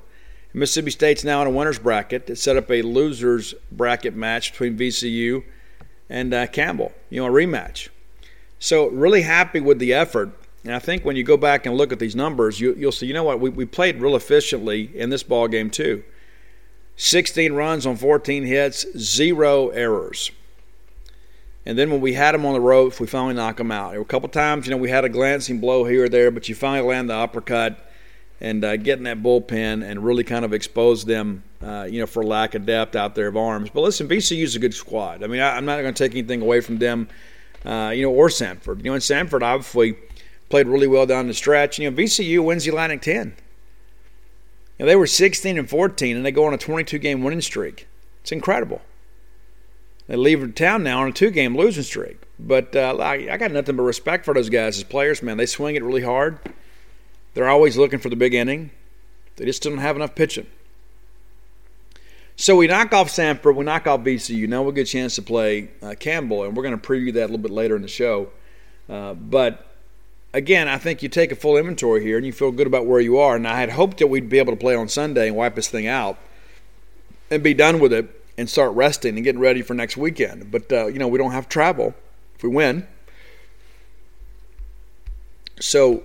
Speaker 1: Mississippi State's now in a winner's bracket. It set up a loser's bracket match between VCU and uh, Campbell, you know, a rematch. So, really happy with the effort. And I think when you go back and look at these numbers, you, will see, you know what, we, we played real efficiently in this ball game, too. 16 runs on 14 hits, zero errors. And then when we had them on the ropes, we finally knocked them out. A couple times, you know, we had a glancing blow here or there, but you finally land the uppercut and uh, get in that bullpen and really kind of expose them, uh, you know, for lack of depth out there of arms. But listen, VCU's a good squad. I mean, I, am not going to take anything away from them, uh, you know, or Samford. You know, and Samford obviously played really well down the stretch. You know, VCU wins the Atlantic 10. You know, they were 16 and 14, and they go on a 22 game winning streak. It's incredible. They leave town now on a two game losing streak. But uh, I, I got nothing but respect for those guys as players, man. They swing it really hard. They're always looking for the big inning. They just don't have enough pitching. So we knock off Samford, we knock off VCU. Now we'll get a chance to play uh, Campbell, and we're going to preview that a little bit later in the show. Uh, but again, I think you take a full inventory here and you feel good about where you are. And I had hoped that we'd be able to play on Sunday and wipe this thing out and be done with it and start resting and getting ready for next weekend. But, uh, you know, we don't have travel if we win. So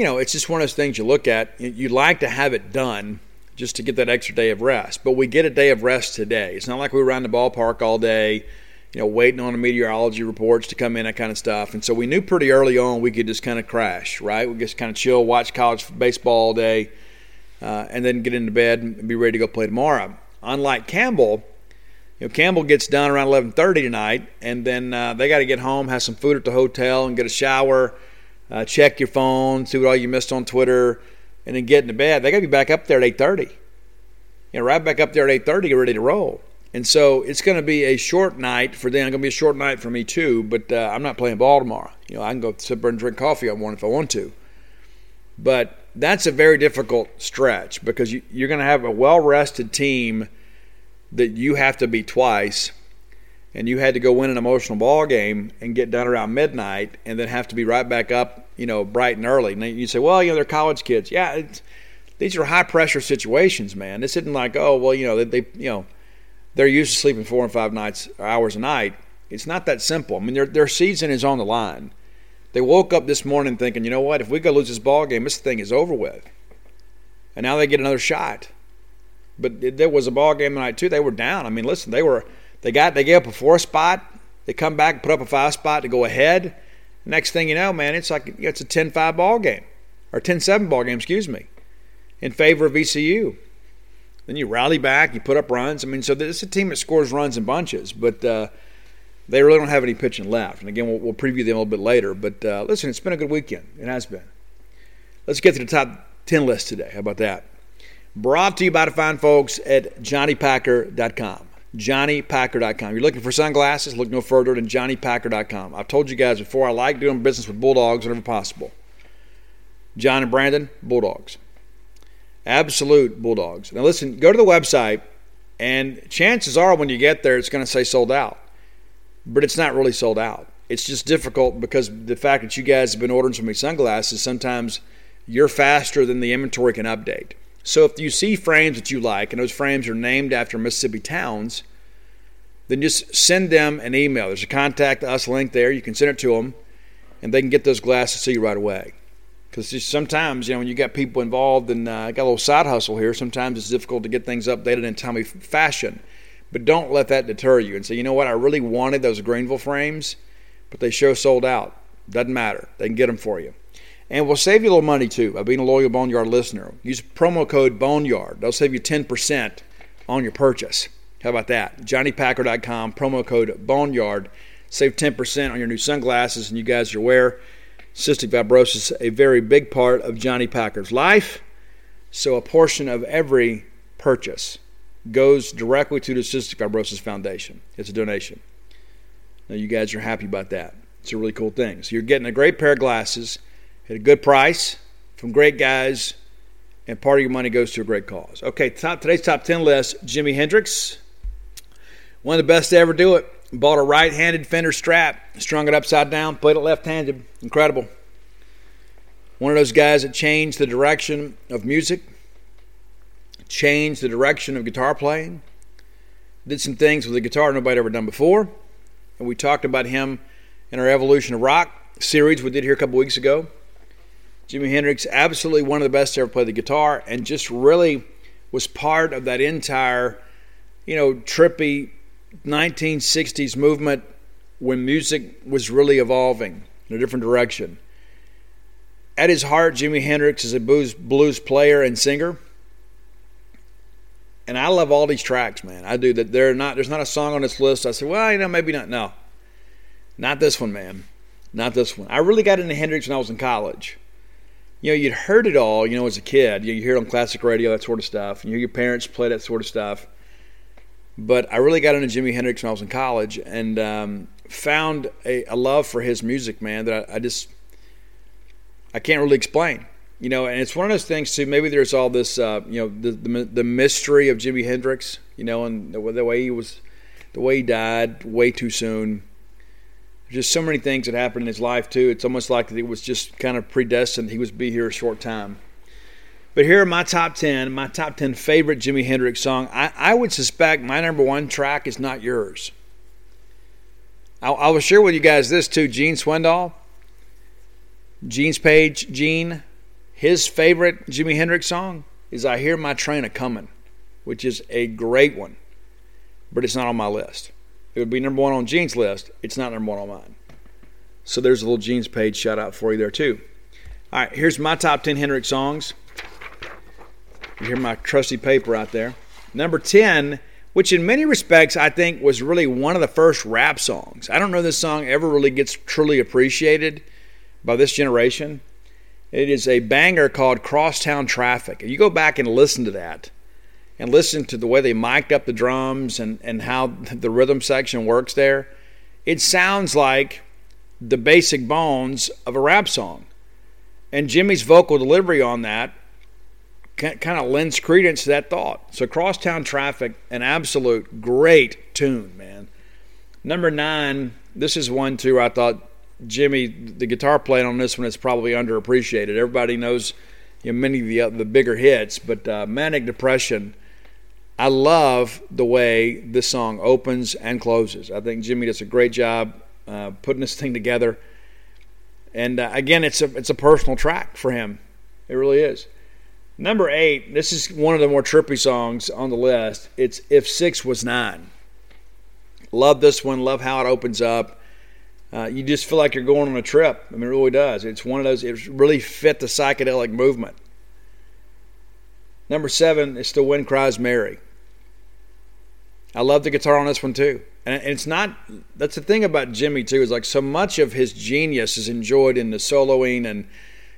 Speaker 1: you know, it's just one of those things you look at. You'd like to have it done just to get that extra day of rest, but we get a day of rest today. It's not like we were around the ballpark all day, you know, waiting on the meteorology reports to come in, that kind of stuff. And so we knew pretty early on we could just kind of crash, right? We just kind of chill, watch college baseball all day, uh, and then get into bed and be ready to go play tomorrow. Unlike Campbell, you know, Campbell gets done around 11:30 tonight, and then uh, they got to get home, have some food at the hotel, and get a shower uh, check your phone, see what all you missed on Twitter, and then get into bed. They got to be back up there at 8:30. You know, right back up there at 8:30, ready to roll. And so it's going to be a short night for them. It's going to be a short night for me too. But uh, I'm not playing ball tomorrow. You know, I can go sit there and drink coffee on one if I want to. But that's a very difficult stretch because you, you're going to have a well-rested team that you have to beat twice and you had to go win an emotional ball game and get done around midnight and then have to be right back up, you know, bright and early. And you say, well, you know, they're college kids. Yeah, these are high pressure situations, man. This isn't like, oh, well, you know, they, they, you know, they're used to sleeping four and five nights hours a night. It's not that simple. I mean, their their season is on the line. They woke up this morning thinking, you know what? If we go lose this ball game, this thing is over with. And now they get another shot. But there was a ball game tonight too. They were down. I mean, listen, they were they got they gave up a four spot. They come back, put up a five spot to go ahead. Next thing you know, man, it's like it's a 10-5 ball game or 10-7 ball game, excuse me, in favor of VCU. Then you rally back, you put up runs. I mean, so this is a team that scores runs in bunches, but uh, they really don't have any pitching left. And again, we'll, we'll preview them a little bit later. But uh, listen, it's been a good weekend. It has been. Let's get to the top 10 list today. How about that? Brought to you by the fine folks at johnnypacker.com johnnypacker.com. You're looking for sunglasses, look no further than johnnypacker.com. I've told you guys before, I like doing business with Bulldogs whenever possible. John and Brandon, Bulldogs. Absolute Bulldogs. Now, listen, go to the website, and chances are when you get there, it's going to say sold out. But it's not really sold out. It's just difficult because the fact that you guys have been ordering so many sunglasses, sometimes you're faster than the inventory can update. So if you see frames that you like, and those frames are named after Mississippi towns, then just send them an email. There's a contact us link there. You can send it to them, and they can get those glasses to you right away. Because sometimes, you know, when you got people involved and uh, got a little side hustle here, sometimes it's difficult to get things updated in timely fashion. But don't let that deter you and say, you know what, I really wanted those Greenville frames, but they show sold out. Doesn't matter. They can get them for you. And we'll save you a little money too by being a loyal Boneyard listener. Use promo code Boneyard. They'll save you 10% on your purchase. How about that? JohnnyPacker.com, promo code Boneyard. Save 10% on your new sunglasses, and you guys are aware cystic fibrosis is a very big part of Johnny Packer's life. So a portion of every purchase goes directly to the Cystic Fibrosis Foundation. It's a donation. Now you guys are happy about that. It's a really cool thing. So you're getting a great pair of glasses at a good price from great guys, and part of your money goes to a great cause. Okay, top, today's top 10 list Jimi Hendrix, one of the best to ever do it. Bought a right handed Fender Strat, strung it upside down, played it left handed. Incredible. One of those guys that changed the direction of music, changed the direction of guitar playing, did some things with the guitar nobody ever done before. And we talked about him in our Evolution of Rock series we did here a couple weeks ago. Jimi Hendrix, absolutely one of the best to ever play the guitar, and just really was part of that entire, you know, trippy 1960s movement when music was really evolving in a different direction. At his heart, Jimi Hendrix is a blues, blues player and singer. And I love all these tracks, man. I do that. They're not. There's not a song on this list. I say, well, you know, maybe not. No, not this one, man. Not this one. I really got into Hendrix when I was in college. You know, you'd heard it all. You know, as a kid, you, know, you hear it on classic radio, that sort of stuff. You hear your parents play that sort of stuff. But I really got into Jimi Hendrix when I was in college and um, found a, a, love for his music, man, that I, I, just I can't really explain. You know, and it's one of those things too. Maybe there's all this, uh, you know, the, the, the mystery of Jimi Hendrix. You know, and the, the way he was, the way he died way too soon. Just so many things that happened in his life too. It's almost like it was just kind of predestined. He was be here a short time. But here are my top 10, my top 10 favorite Jimi Hendrix song. I, I would suspect my number one track is not yours. I, I will share with you guys this too. Gene Swindell, Gene's page, Gene, his favorite Jimi Hendrix song is I Hear My Train a Coming, which is a great one, but it's not on my list. It would be number one on Gene's list. It's not number one on mine. So there's a little Gene's page shout out for you there too. All right, here's my top 10 Hendrix songs. You hear my trusty paper out there. Number 10, which in many respects I think was really one of the first rap songs. I don't know this song ever really gets truly appreciated by this generation. It is a banger called Crosstown Traffic. If You go back and listen to that and listen to the way they mic'd up the drums and, and how the rhythm section works there. It sounds like the basic bones of a rap song. And Jimi's vocal delivery on that kind of lends credence to that thought. So, Crosstown Traffic, an absolute great tune, man. Number nine, this is one too. I thought Jimi, the guitar playing on this one is probably underappreciated. Everybody knows you know, many of the uh, the bigger hits, but uh, Manic Depression. I love the way this song opens and closes. I think Jimi does a great job uh, putting this thing together. And uh, again, it's a it's a personal track for him. It really is. Number eight, this is one of the more trippy songs on the list. It's If Six Was Nine. Love this one. Love how it opens up. Uh, you just feel like you're going on a trip. I mean, it really does. It's one of those, it really fit the psychedelic movement. Number seven is The Wind Cries Mary. I love the guitar on this one too. And it's not, that's the thing about Jimi too, is like so much of his genius is enjoyed in the soloing and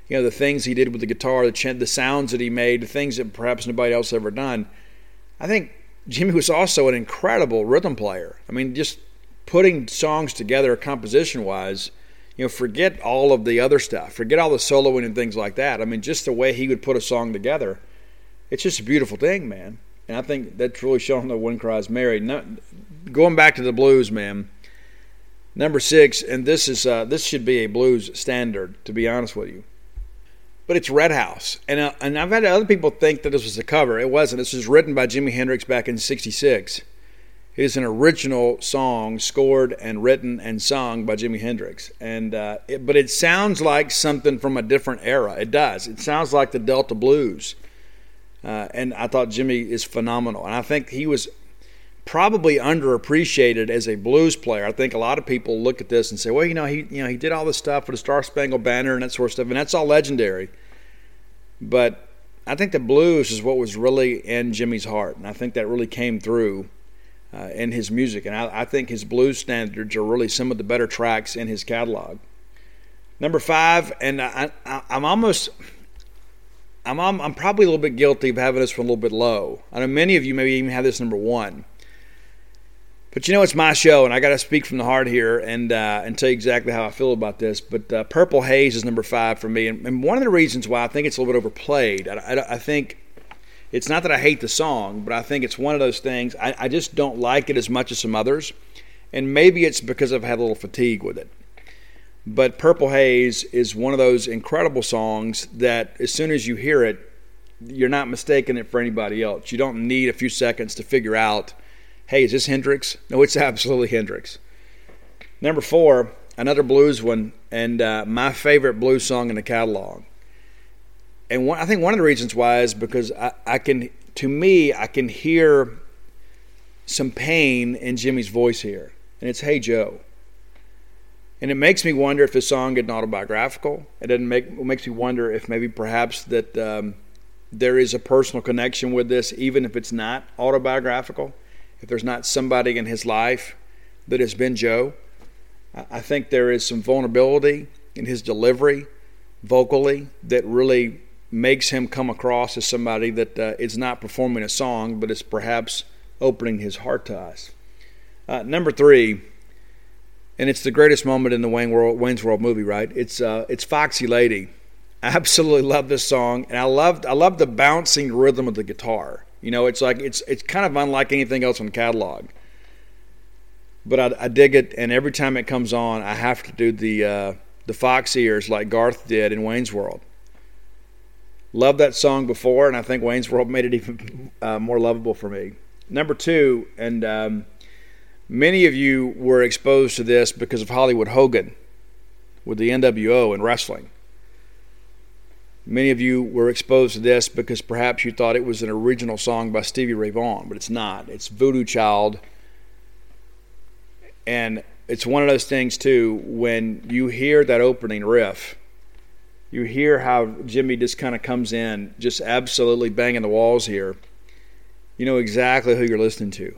Speaker 1: you know the things he did with the guitar, the ch- the sounds that he made, the things that perhaps nobody else ever done. I think Jimi was also an incredible rhythm player. I mean, just putting songs together composition wise, you know, forget all of the other stuff, forget all the soloing and things like that. I mean, just the way he would put a song together, it's just a beautiful thing, man. And I think that's really shown the Wind Cries. No, going back to the blues, man. Number six, and this is uh, this should be a blues standard, to be honest with you but it's Red House. And, uh, and I've had other people think that this was a cover. It wasn't. This was written by Jimi Hendrix back in 66. It is an original song scored and written and sung by Jimi Hendrix. And, uh, it, but it sounds like something from a different era. It does. It sounds like the Delta Blues. Uh, and I thought Jimi is phenomenal. And I think he was probably underappreciated as a blues player. I think a lot of people look at this and say, well, you know, he you know he did all this stuff for the Star Spangled Banner and that sort of stuff, and that's all legendary. But I think the blues is what was really in Jimi's heart, and I think that really came through uh, in his music, and I, I think his blues standards are really some of the better tracks in his catalog. Number five, and I, am almost, I'm, I'm, I'm probably a little bit guilty of having this one a little bit low. I know many of you maybe even have this number one. But you know, it's my show, and I got to speak from the heart here and uh, and tell you exactly how I feel about this. But uh, Purple Haze is number five for me, and, and, one of the reasons why I think it's a little bit overplayed. I, I, I, think it's not that I hate the song, but I think it's one of those things. I, I just don't like it as much as some others, and maybe it's because I've had a little fatigue with it. But Purple Haze is one of those incredible songs that as soon as you hear it, you're not mistaking it for anybody else. You don't need a few seconds to figure out hey, is this Hendrix? No, it's absolutely Hendrix. Number four, another blues one, and uh, my favorite blues song in the catalog. And one, I think one of the reasons why is because I, I can, to me, I can hear some pain in Jimi's voice here, and it's "Hey Joe." And it makes me wonder if this song is autobiographical. It doesn't make it makes me wonder if maybe perhaps that um, there is a personal connection with this, even if it's not autobiographical if there's not somebody in his life that has been Joe. I think there is some vulnerability in his delivery vocally that really makes him come across as somebody that uh, is not performing a song, but is perhaps opening his heart to us. Uh, number three, and it's the greatest moment in the Wayne World, Wayne's World movie, right? It's uh, it's Foxy Lady. I absolutely love this song, and I loved I love the bouncing rhythm of the guitar. You know, it's like it's it's kind of unlike anything else on the catalog. But I, I dig it, and every time it comes on, I have to do the uh, the fox ears like Garth did in Wayne's World. Loved that song before, and I think Wayne's World made it even uh, more lovable for me. Number two, and um, many of you were exposed to this because of Hollywood Hogan with the NWO and wrestling. Many of you were exposed to this because perhaps you thought it was an original song by Stevie Ray Vaughan, but it's not. It's Voodoo Child. And it's one of those things, too, when you hear that opening riff, you hear how Jimi just kind of comes in, just absolutely banging the walls here. You know exactly who you're listening to.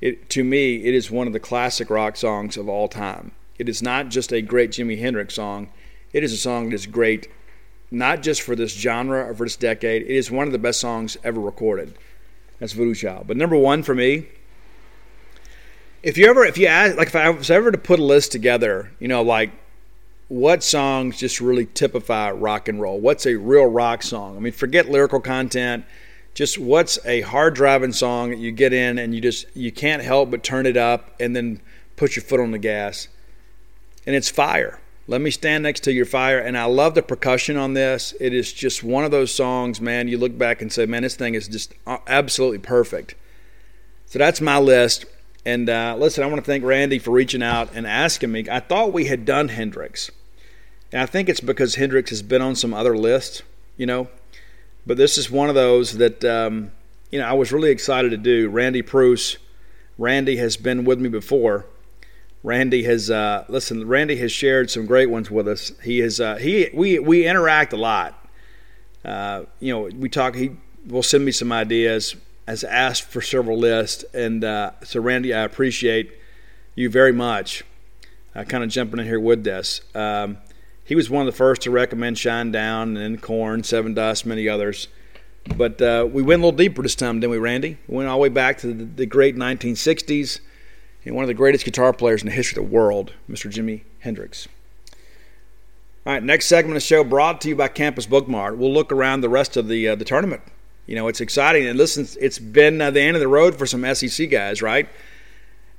Speaker 1: It, to me, it is one of the classic rock songs of all time. It is not just a great Jimi Hendrix song, it is a song that is great not just for this genre or for this decade. It is one of the best songs ever recorded. That's Voodoo Child. But number one for me, if you ever, if you ask, like if I was ever to put a list together, you know, like what songs just really typify rock and roll? What's a real rock song? I mean, forget lyrical content. Just what's a hard driving song that you get in and you just you can't help but turn it up and then put your foot on the gas. And it's fire. Let me stand next to your fire. And I love the percussion on this. It is just one of those songs, man. You look back and say, man, this thing is just absolutely perfect. So that's my list. And uh, listen, I want to thank Randy for reaching out and asking me. I thought we had done Hendrix. And I think it's because Hendrix has been on some other lists, you know. But this is one of those that, um, you know, I was really excited to do. Randy Pruce. Randy has been with me before Randy has uh, listen. Randy has shared some great ones with us. He has uh, he we we interact a lot. Uh, you know, we talk. He will send me some ideas. Has asked for several lists, and uh, so Randy, I appreciate you very much. Uh, kind of jumping in here with this. Um, he was one of the first to recommend Shinedown and Korn, Sevendust, many others. But uh, we went a little deeper this time, didn't we, Randy? We went all the way back to the, the great 1960s and one of the greatest guitar players in the history of the world, Mr. Jimi Hendrix. All right, next segment of the show brought to you by Campus Book Mart. We'll look around the rest of the uh, the tournament. You know, it's exciting, and listen, it's been uh, the end of the road for some SEC guys, right?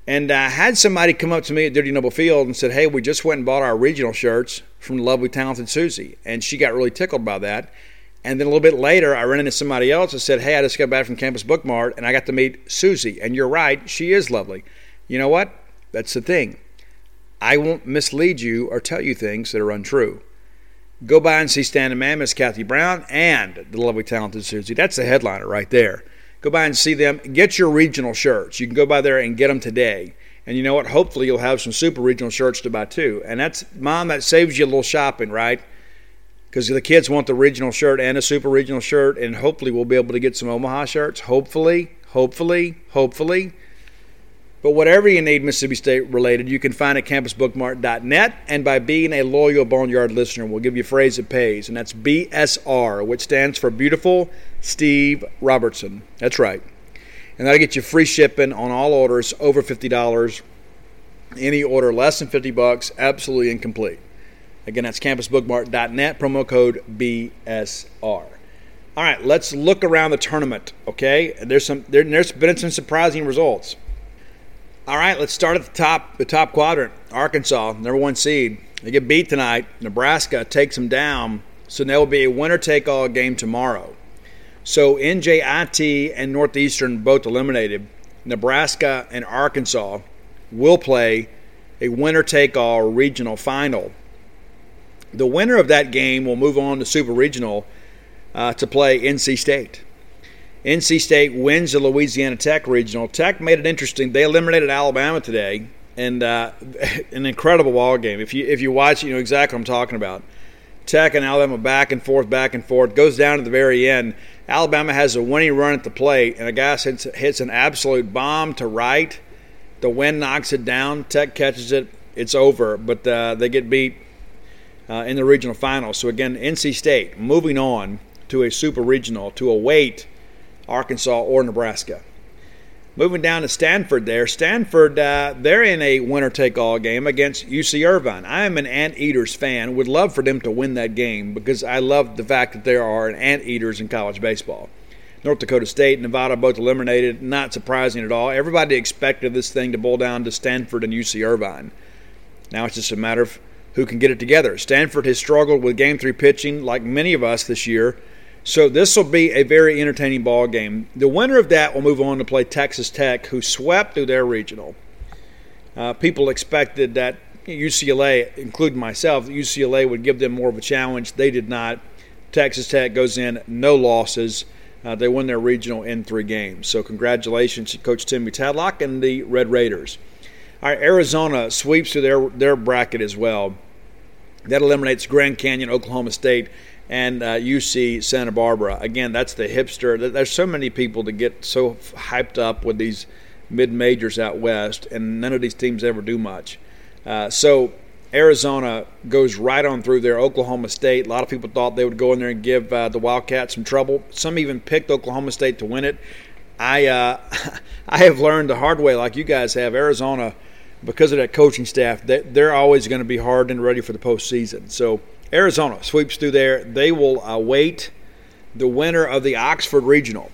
Speaker 1: And I had somebody come up to me at Dudy Noble Field and said, "Hey, we just went and bought our regional shirts from the lovely, talented Susie," and she got really tickled by that. And then a little bit later, I ran into somebody else and said, "Hey, I just got back from Campus Book Mart, and I got to meet Susie." And you're right, she is lovely. You know what? That's the thing. I won't mislead you or tell you things that are untrue. Go by and see Standing Man, Miss Kathy Brown, and the lovely, talented Susie. That's the headliner right there. Go by and see them. Get your regional shirts. You can go by there and get them today. And you know what? Hopefully, you'll have some super regional shirts to buy too. And that's, Mom, that saves you a little shopping, right? Because the kids want the regional shirt and a super regional shirt. And hopefully, we'll be able to get some Omaha shirts. Hopefully, hopefully, hopefully But whatever you need Mississippi State related, you can find at campusbookmart.net. And by being a loyal Boneyard listener, we'll give you a phrase that pays, and that's BSR, which stands for Beautiful Steve Robertson. That's right. And that'll get you free shipping on all orders over $50. Any order less than 50 bucks, absolutely incomplete. Again, that's campusbookmart.net, promo code BSR. All right, let's look around the tournament, okay? There's some there, there's been some surprising results. All right, let's start at the top, the top quadrant. Arkansas, number one seed. They get beat tonight. Nebraska takes them down, so there will be a winner take all game tomorrow. So NJIT and Northeastern both eliminated. Nebraska and Arkansas will play a winner take all regional final. The winner of that game will move on to Super Regional uh, to play NC State. NC State wins the Louisiana Tech regional. Tech made it interesting. They eliminated Alabama today, and uh, an incredible ball game. If you if you watch, you know exactly what I'm talking about. Tech and Alabama back and forth, back and forth. Goes down to the very end. Alabama has a winning run at the plate, and a guy hits, hits an absolute bomb to right. The wind knocks it down. Tech catches it. It's over, but uh, they get beat uh, in the regional final. So again, NC State moving on to a super regional to await Arkansas, or Nebraska. Moving down to Stanford there. Stanford, uh, they're in a winner take all game against UC Irvine. I am an Anteaters fan. Would love for them to win that game because I love the fact that there are Anteaters in college baseball. North Dakota State, Nevada both eliminated. Not surprising at all. Everybody expected this thing to boil down to Stanford and UC Irvine. Now it's just a matter of who can get it together. Stanford has struggled with game three pitching like many of us this year. So this will be a very entertaining ball game. The winner of that will move on to play Texas Tech, who swept through their regional. Uh, people expected that UCLA, including myself, UCLA would give them more of a challenge. They did not. Texas Tech goes in no losses. Uh, they won their regional in three games. So congratulations to Coach Timmy Tadlock and the Red Raiders. All right, Arizona sweeps through their their bracket as well. That eliminates Grand Canyon, Oklahoma State, and uh, UC Santa Barbara. Again, that's the hipster. There's so many people that get so hyped up with these mid majors out west, and none of these teams ever do much. Uh, so Arizona goes right on through there. Oklahoma State. A lot of people thought they would go in there and give uh, the Wildcats some trouble. Some even picked Oklahoma State to win it. I uh, I have learned the hard way, like you guys have. Arizona, because of that coaching staff, they're always going to be hard and ready for the postseason. So Arizona sweeps through there. They will await the winner of the Oxford Regional.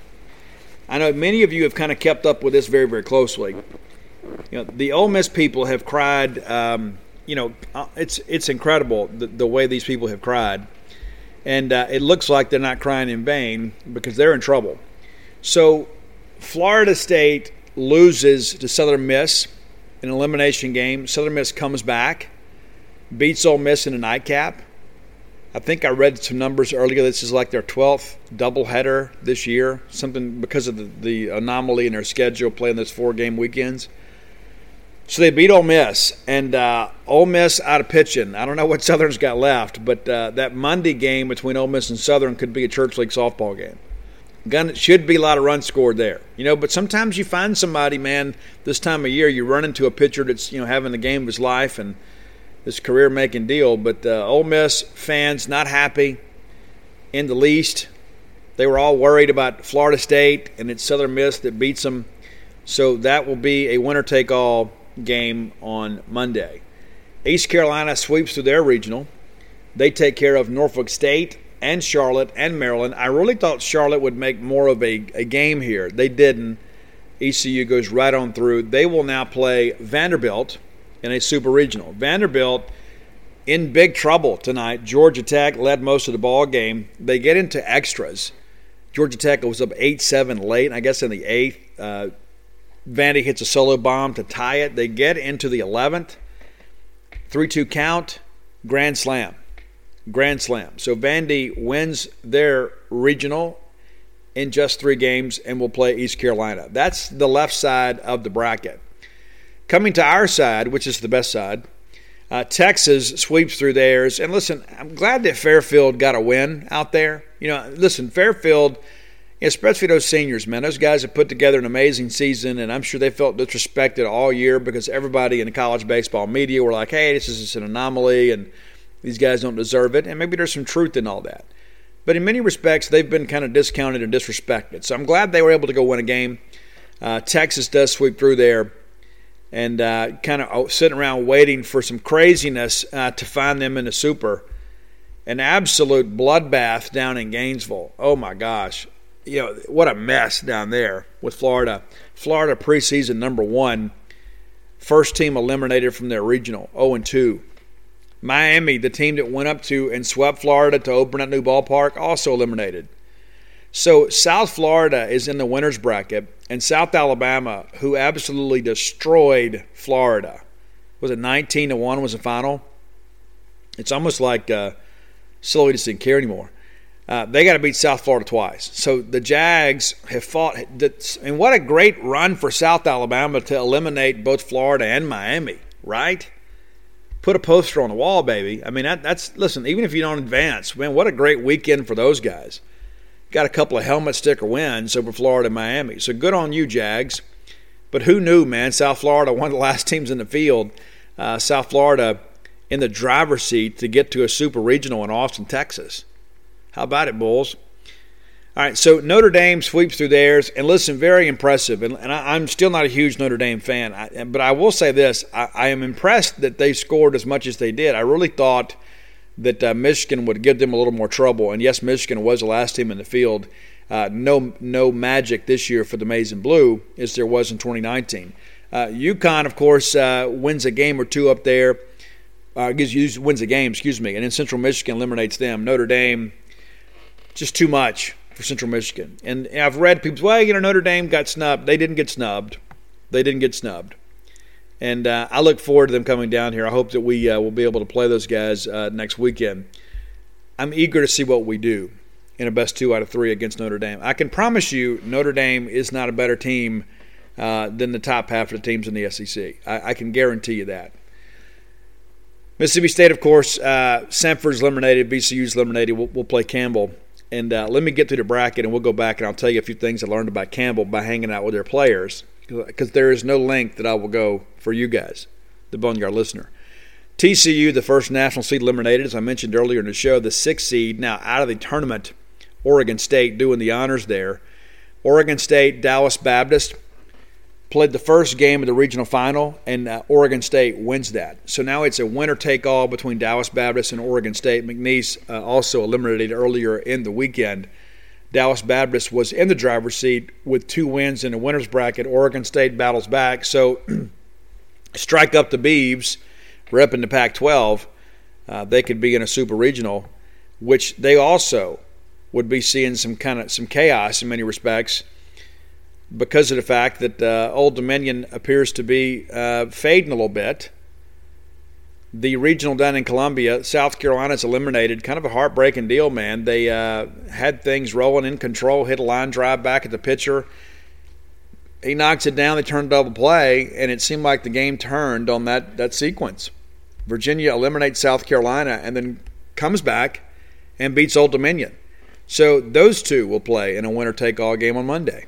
Speaker 1: I know many of you have kind of kept up with this very, very closely. You know, the Ole Miss people have cried. Um, you know, uh, it's it's incredible the, the way these people have cried, and uh, it looks like they're not crying in vain because they're in trouble. So, Florida State loses to Southern Miss in an elimination game. Southern Miss comes back, beats Ole Miss in a nightcap. I think I read some numbers earlier. This is like their 12th doubleheader this year, something because of the, the anomaly in their schedule playing those four game weekends. So they beat Ole Miss, and uh, Ole Miss out of pitching. I don't know what Southern's got left, but uh, that Monday game between Ole Miss and Southern could be a church league softball game. Gun should be a lot of runs scored there, you know. But sometimes you find somebody, man. This time of year, you run into a pitcher that's you know having the game of his life, and this career making deal. But uh, Ole Miss fans not happy in the least. They were all worried about Florida State and it's Southern Miss that beats them. So that will be a winner take all game on Monday. East Carolina sweeps through their regional. They take care of Norfolk State and Charlotte and Maryland. I really thought Charlotte would make more of a, a game here. They didn't. ECU goes right on through. They will now play Vanderbilt in a super regional. Vanderbilt in big trouble tonight. Georgia Tech led most of the ball game. They get into extras. Georgia Tech was up 8 7 late, I guess in the eighth. Uh, Vandy hits a solo bomb to tie it. They get into the 11th. 3 2 count, grand slam. Grand slam. So Vandy wins their regional in just three games and will play East Carolina. That's the left side of the bracket. Coming to our side, which is the best side, uh, Texas sweeps through theirs. And listen, I'm glad that Fairfield got a win out there. You know, listen, Fairfield especially those seniors, man. Those guys have put together an amazing season, and I'm sure they felt disrespected all year because everybody in the college baseball media were like, hey, this is just an anomaly, and these guys don't deserve it. And maybe there's some truth in all that. But in many respects, they've been kind of discounted and disrespected. So I'm glad they were able to go win a game. Uh, Texas does sweep through there and uh, kind of oh, sitting around waiting for some craziness uh, to find them in the super. An absolute bloodbath down in Gainesville. Oh my gosh you know, what a mess down there with Florida. Florida preseason number one, first team eliminated from their regional, 0 and 2. Miami, the team that went up to and swept Florida to open that new ballpark, also eliminated. So South Florida is in the winners bracket, and South Alabama, who absolutely destroyed Florida, was it 19 to one was the final? It's almost like uh, Sully just didn't care anymore. Uh, they got to beat South Florida twice. So the Jags have fought, and what a great run for South Alabama to eliminate both Florida and Miami, right? Put a poster on the wall, baby. I mean, that, that's, listen, even if you don't advance, man, what a great weekend for those guys. Got a couple of helmet sticker wins over Florida and Miami. So good on you, Jags. But who knew, man? South Florida, one of the last teams in the field. Uh, South Florida in the driver's seat to get to a super regional in Austin, Texas. How about it, Bulls? All right, so Notre Dame sweeps through theirs, and listen, very impressive. And, and I, am still not a huge Notre Dame fan, I, but I will say this: I, I, am impressed that they scored as much as they did. I really thought that uh, Michigan would give them a little more trouble, and yes, Michigan was the last team in the field. Uh, no, no magic this year for the Maize and Blue as there was in 2019. Uh, UConn, of course, uh, wins a game or two up there. Uh, wins a game, excuse me, and then Central Michigan eliminates them. Notre Dame just too much for Central Michigan. And I've read people, well, you know, Notre Dame got snubbed. They didn't get snubbed. They didn't get snubbed. And uh, I look forward to them coming down here. I hope that we uh, will be able to play those guys uh, next weekend. I'm eager to see what we do in a best two out of three against Notre Dame. I can promise you, Notre Dame is not a better team uh, than the top half of the teams in the SEC. I, I can guarantee you that. Mississippi State, of course, uh, Samford's eliminated, VCU's eliminated. We'll, we'll play Campbell and uh, let me get through the bracket, and we'll go back and I'll tell you a few things I learned about Campbell by hanging out with their players, because there is no length that I will go for you guys, the Boneyard listener. TCU, the first national seed eliminated, as I mentioned earlier in the show, the sixth seed now out of the tournament. Oregon State doing the honors there. Oregon State, Dallas Baptist played the first game of the regional final, and uh, Oregon State wins that. So now it's a winner take all between Dallas Baptist and Oregon State. McNeese uh, also eliminated earlier in the weekend. Dallas Baptist was in the driver's seat with two wins in the winners bracket. Oregon State battles back. So strike up the Beavs, repping the Pac 12. Uh, they could be in a super regional, which they also would be seeing some kind of some chaos in many respects because of the fact that uh, Old Dominion appears to be uh, fading a little bit. The regional down in Columbia, South Carolina's eliminated. Kind of a heartbreaking deal, man. They uh, had things rolling in control, hit a line drive back at the pitcher. He knocks it down. They turn double play, and it seemed like the game turned on that, that sequence. Virginia eliminates South Carolina and then comes back and beats Old Dominion. So those two will play in a winner take all game on Monday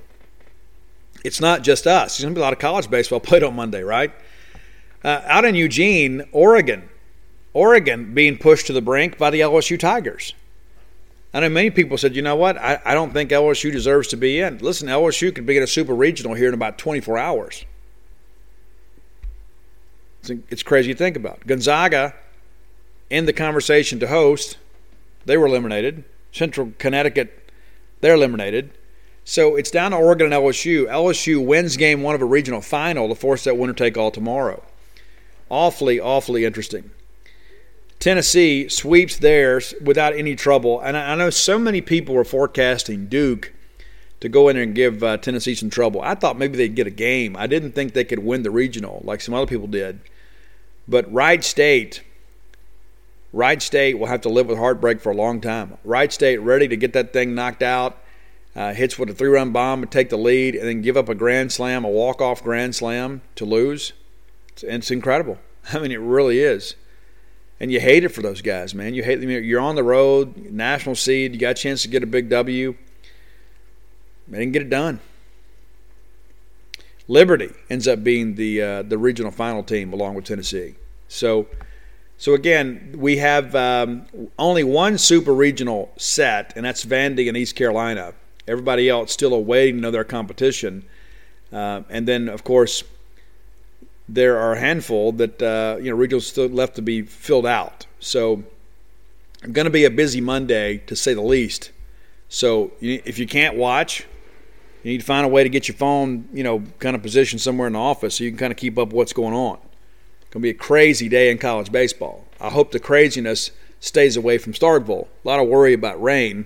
Speaker 1: it's not just us. There's going to be a lot of college baseball played on Monday, right? Uh, out in Eugene, Oregon, Oregon being pushed to the brink by the LSU Tigers. I know many people said, you know what? I, I don't think LSU deserves to be in. Listen, LSU could be in a super regional here in about 24 hours. It's, it's crazy to think about. Gonzaga in the conversation to host, they were eliminated. Central Connecticut, they're eliminated. So it's down to Oregon and LSU. LSU wins game one of a regional final to force that winner take all tomorrow. Awfully, awfully interesting. Tennessee sweeps theirs without any trouble. And I know so many people were forecasting Duke to go in there and give uh, Tennessee some trouble. I thought maybe they'd get a game. I didn't think they could win the regional like some other people did. But Wright State, Wright State will have to live with heartbreak for a long time. Wright State ready to get that thing knocked out uh, hits with a three run bomb and take the lead, and then give up a grand slam, a walk off grand slam to lose. It's, it's, incredible. I mean, it really is. And you hate it for those guys, man. You hate them. You're on the road, national seed. You got a chance to get a big W. they didn't get it done. Liberty ends up being the uh, the regional final team along with Tennessee. So, so again, we have um, only one super regional set, and that's Vandy and East Carolina. Everybody else still awaiting another competition, uh, and then of course there are a handful that uh, you know regionals still left to be filled out. So, going to be a busy Monday to say the least. So, if you can't watch, you need to find a way to get your phone, you know, kind of positioned somewhere in the office so you can kind of keep up what's going on. It's going to be a crazy day in college baseball. I hope the craziness stays away from Starkville. A lot of worry about rain.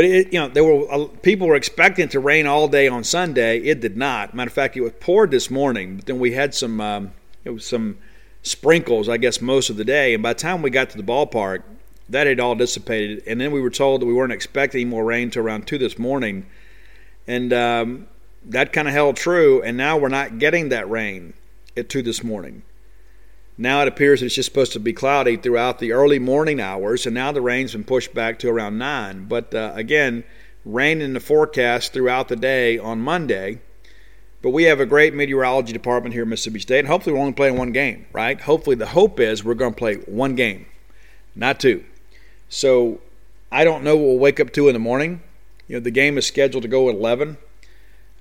Speaker 1: But it, you know, there were uh, people were expecting it to rain all day on Sunday. It did not. Matter of fact, it was poured this morning. But then we had some, um, it was some sprinkles, I guess, most of the day. And by the time we got to the ballpark, that had all dissipated. And then we were told that we weren't expecting more rain until around two this morning and um, that kind of held true. And now we're not getting that rain at two this morning. Now it appears it's just supposed to be cloudy throughout the early morning hours, and now the rain's been pushed back to around nine. But uh, again, rain in the forecast throughout the day on Monday. But we have a great meteorology department here at Mississippi State. And hopefully, we're only playing one game, right? Hopefully, the hope is we're going to play one game, not two. So I don't know what we'll wake up to in the morning. You know, the game is scheduled to go at 11.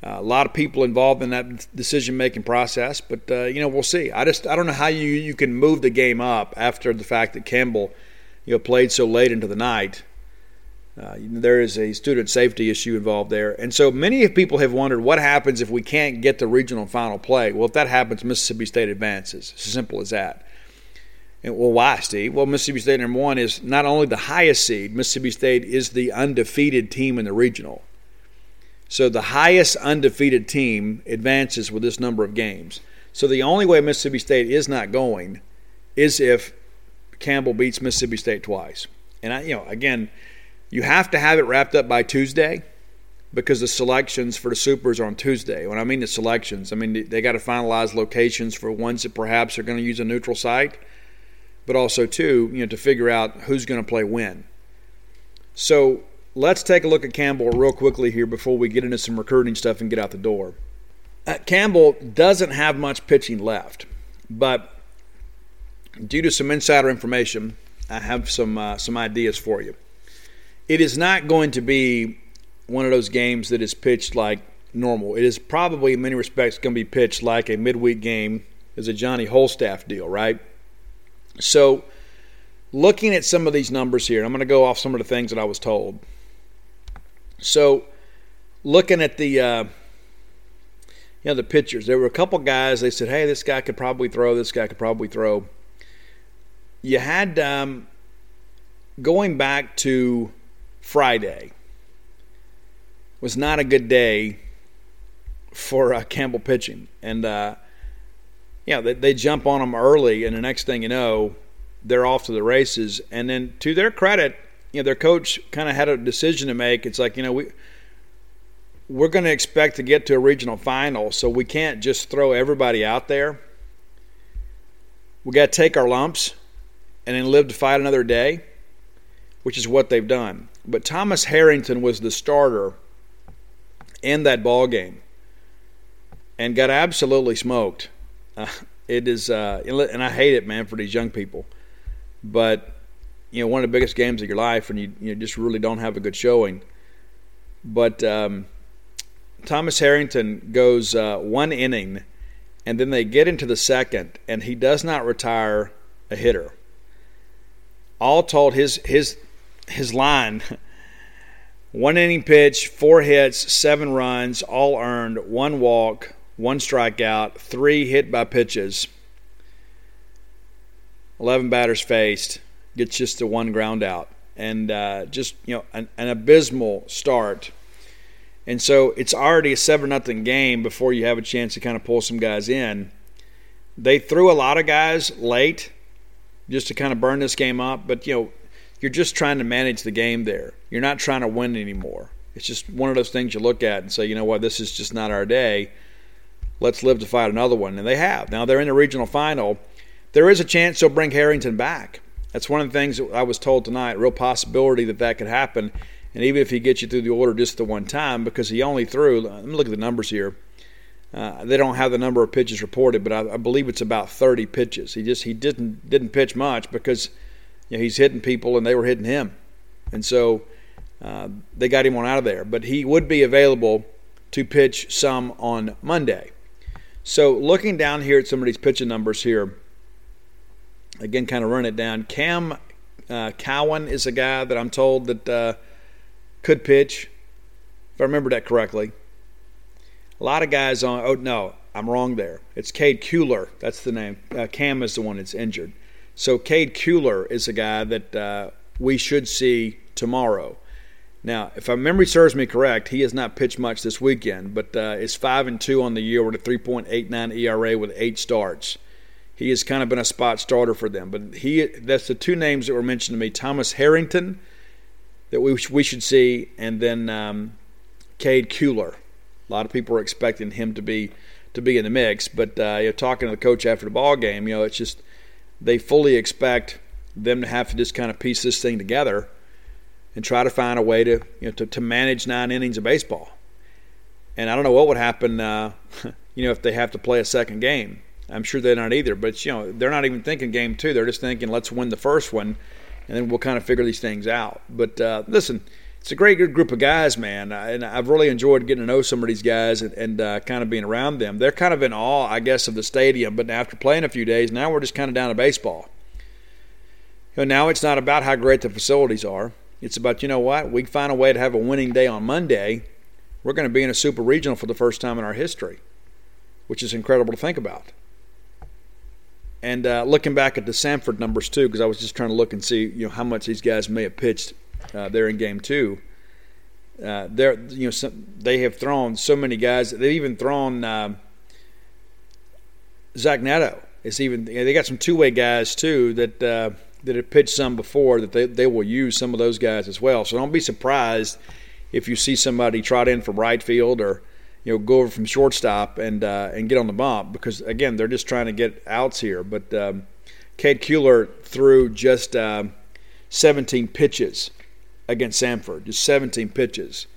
Speaker 1: Uh, a lot of people involved in that decision making process, but uh, you know we'll see. I just I don't know how you you can move the game up after the fact that Campbell you know played so late into the night. Uh, there is a student safety issue involved there, and so many people have wondered what happens if we can't get the regional final play. Well, if that happens, Mississippi State advances. It's as simple as that. And, well, why, Steve? Well, Mississippi State number one is not only the highest seed, Mississippi State is the undefeated team in the regional. So the highest undefeated team advances with this number of games. So the only way Mississippi State is not going is if Campbell beats Mississippi State twice. And I, you know, again, you have to have it wrapped up by Tuesday because the selections for the supers are on Tuesday. When I mean the selections, I mean they got to finalize locations for ones that perhaps are going to use a neutral site but also too, you know, to figure out who's going to play when. So let's take a look at Campbell real quickly here before we get into some recruiting stuff and get out the door. Uh, Campbell doesn't have much pitching left, but due to some insider information, I have some uh, some ideas for you. It is not going to be one of those games that is pitched like normal. It is probably, in many respects, going to be pitched like a midweek game as a Johnny Holstaff deal, right? So, looking at some of these numbers here, I'm going to go off some of the things that I was told. So, looking at the uh, you know the pitchers, there were a couple guys. They said, "Hey, this guy could probably throw. This guy could probably throw." You had um, going back to Friday was not a good day for uh, Campbell pitching, and uh, yeah, they, they jump on them early, and the next thing you know, they're off to the races. And then to their credit, you know, their coach kind of had a decision to make. It's like, you know, we we're going to expect to get to a regional final, so we can't just throw everybody out there. We got to take our lumps and then live to fight another day, which is what they've done. But Thomas Harrington was the starter in that ball game and got absolutely smoked. Uh, it is, uh, and I hate it, man, for these young people. But you know, one of the biggest games of your life, and you you just really don't have a good showing. But um, Thomas Harrington goes uh, one inning, and then they get into the second, and he does not retire a hitter. All told, his his his line. One inning pitch, four hits, seven runs, all earned, one walk, one strikeout, three hit by pitches, 11 batters faced, gets just the one ground out. And uh, just, you know, an, an abysmal start. And so it's already a 7 nothing game before you have a chance to kind of pull some guys in. They threw a lot of guys late just to kind of burn this game up, but, you know, you're just trying to manage the game there. You're not trying to win anymore. It's just one of those things you look at and say, you know what, this is just not our day let's live to fight another one. And they have. Now they're in the regional final. There is a chance they'll bring Harrington back. That's one of the things that I was told tonight, real possibility that that could happen. And even if he gets you through the order just the one time, because he only threw, let me look at the numbers here. Uh, they don't have the number of pitches reported, but I, I, believe it's about 30 pitches. He just he didn't didn't pitch much because you know, he's hitting people and they were hitting him, and so uh, they got him on out of there. But he would be available to pitch some on Monday. So looking down here at some of these pitching numbers here, again, kind of run it down. Cam uh, Cowan is a guy that I'm told that uh, could pitch, if I remember that correctly. A lot of guys on. Oh no, I'm wrong there. It's Cade Kuehler. That's the name. Uh, Cam is the one that's injured. So Cade Kuehler is a guy that uh, we should see tomorrow. Now, if my memory serves me correct, he has not pitched much this weekend, but uh, is five and two on the year with a 3.89 ERA with eight starts. He has kind of been a spot starter for them. But he that's the two names that were mentioned to me: Thomas Harrington, that we we should see, and then um, Cade Kuehler. A lot of people are expecting him to be to be in the mix, but uh, you know, talking to the coach after the ball game, you know, it's just they fully expect them to have to just kind of piece this thing together and try to find a way to you know to, to manage nine innings of baseball. And I don't know what would happen, uh, you know, if they have to play a second game. I'm sure they're not either. But you know, they're not even thinking game two. They're just thinking, let's win the first one, and then we'll kind of figure these things out. But uh, listen, it's a great good group of guys, man, and I've really enjoyed getting to know some of these guys and, and uh, kind of being around them. They're kind of in awe, I guess, of the stadium. But after playing a few days, now we're just kind of down to baseball. You know, now it's not about how great the facilities are. It's about, you know what, we find a way to have a winning day on Monday. We're going to be in a super regional for the first time in our history, which is incredible to think about. And uh, looking back at the Samford numbers too, because I was just trying to look and see, you know, how much these guys may have pitched uh, there in Game Two. Uh, they're, you know, some, they have thrown so many guys. They've even thrown uh, Zach Neto. It's even you know, they got some two-way guys too that uh, that have pitched some before that they, they will use some of those guys as well. So don't be surprised if you see somebody trot in from right field or you know go over from shortstop and uh, and get on the bump because again they're just trying to get outs here. But um, Cade Kuehler threw just uh, 17 pitches against Samford, just 17 pitches.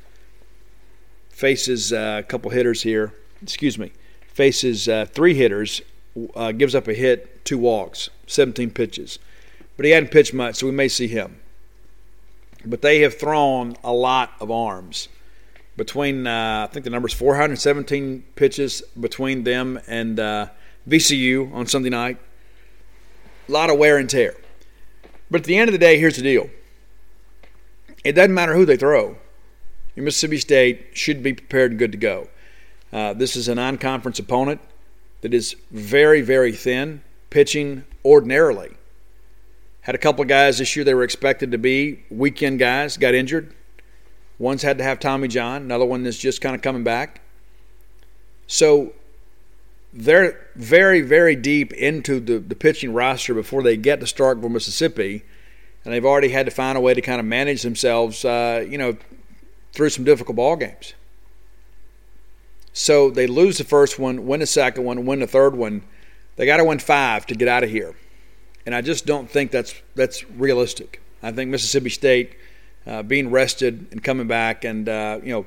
Speaker 1: Faces uh, a couple hitters here. Excuse me. Faces uh, three hitters. Uh, gives up a hit, two walks, 17 pitches but he hadn't pitched much, so we may see him. But they have thrown a lot of arms. Between, uh, I think the number is 417 pitches between them and uh, VCU on Sunday night. A lot of wear and tear. But at the end of the day, here's the deal it doesn't matter who they throw. Mississippi State should be prepared and good to go. Uh, this is a non conference opponent that is very, very thin, pitching ordinarily. Had a couple guys this year they were expected to be weekend guys, got injured. One's had to have Tommy John, another one is just kind of coming back. So they're very, very deep into the, the pitching roster before they get to Starkville, Mississippi. And they've already had to find a way to kind of manage themselves, uh, you know, through some difficult ball games. So they lose the first one, win the second one, win the third one. They got to win five to get out of here and I just don't think that's that's realistic. I think Mississippi State uh, being rested and coming back, and uh, you know,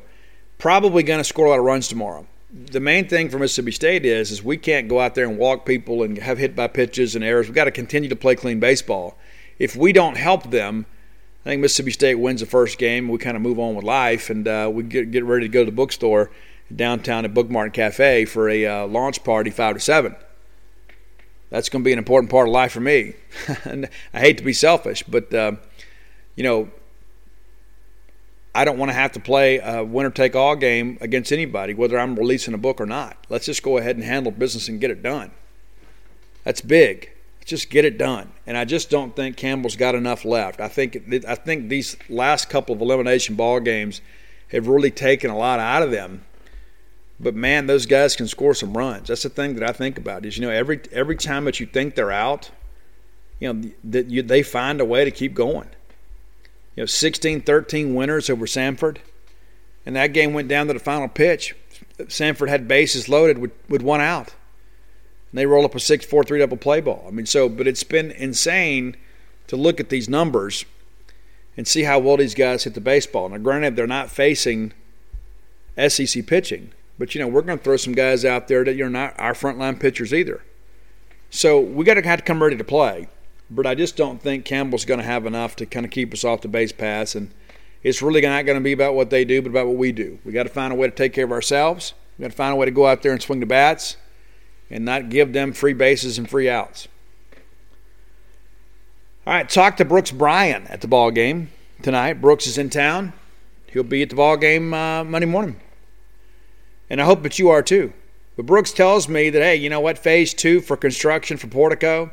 Speaker 1: probably going to score a lot of runs tomorrow. The main thing for Mississippi State is is we can't go out there and walk people and have hit by pitches and errors. We've got to continue to play clean baseball. If we don't help them, I think Mississippi State wins the first game. We kind of move on with life, and uh, we get get ready to go to the bookstore downtown at Book Mart Cafe for a uh, launch party, five to seven that's going to be an important part of life for me. and I hate to be selfish, but uh, you know, I don't want to have to play a winner take all game against anybody, whether I'm releasing a book or not. Let's just go ahead and handle business and get it done. That's big. just get it done. And I just don't think Campbell's got enough left. I think I think these last couple of elimination ball games have really taken a lot out of them but man, those guys can score some runs. That's the thing that I think about is you know every every time that you think they're out, you know that they find a way to keep going. You know, 16-13 winners over Samford. and that game went down to the final pitch. Samford had bases loaded with, with one out. And they roll up a 6-4-3 double play ball. I mean, so but it's been insane to look at these numbers and see how well these guys hit the baseball. Now, granted, they're not facing SEC pitching, but you know we're going to throw some guys out there that you're not our frontline pitchers either. So we got to have to come ready to play. But I just don't think Campbell's going to have enough to kind of keep us off the base pass, and it's really not going to be about what they do, but about what we do. We got to find a way to take care of ourselves. We got to find a way to go out there and swing the bats, and not give them free bases and free outs. All right, talk to Brooks Bryan at the ball game tonight. Brooks is in town. He'll be at the ball game uh, Monday morning, and I hope that you are too. But Brooks tells me that hey, you know what? Phase two for construction for Portico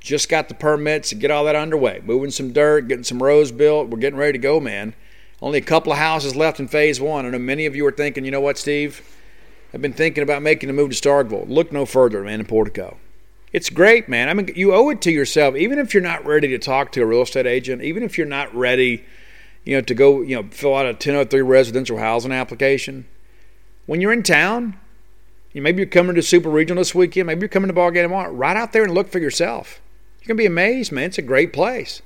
Speaker 1: just got the permits to get all that underway. Moving some dirt, getting some rows built. We're getting ready to go, man. Only a couple of houses left in phase one. I know many of you are thinking, you know what, Steve? I've been thinking about making a move to Starkville. Look no further, man, in Portico. It's great, man. I mean, you owe it to yourself, even if you're not ready to talk to a real estate agent, even if you're not ready, you know, to go, you know, fill out a 1003 residential housing application. When you're in town, you maybe you're coming to Super Regional this weekend, maybe you're coming to ball game tomorrow. Right out there and look for yourself. You're gonna be amazed, man. It's a great place.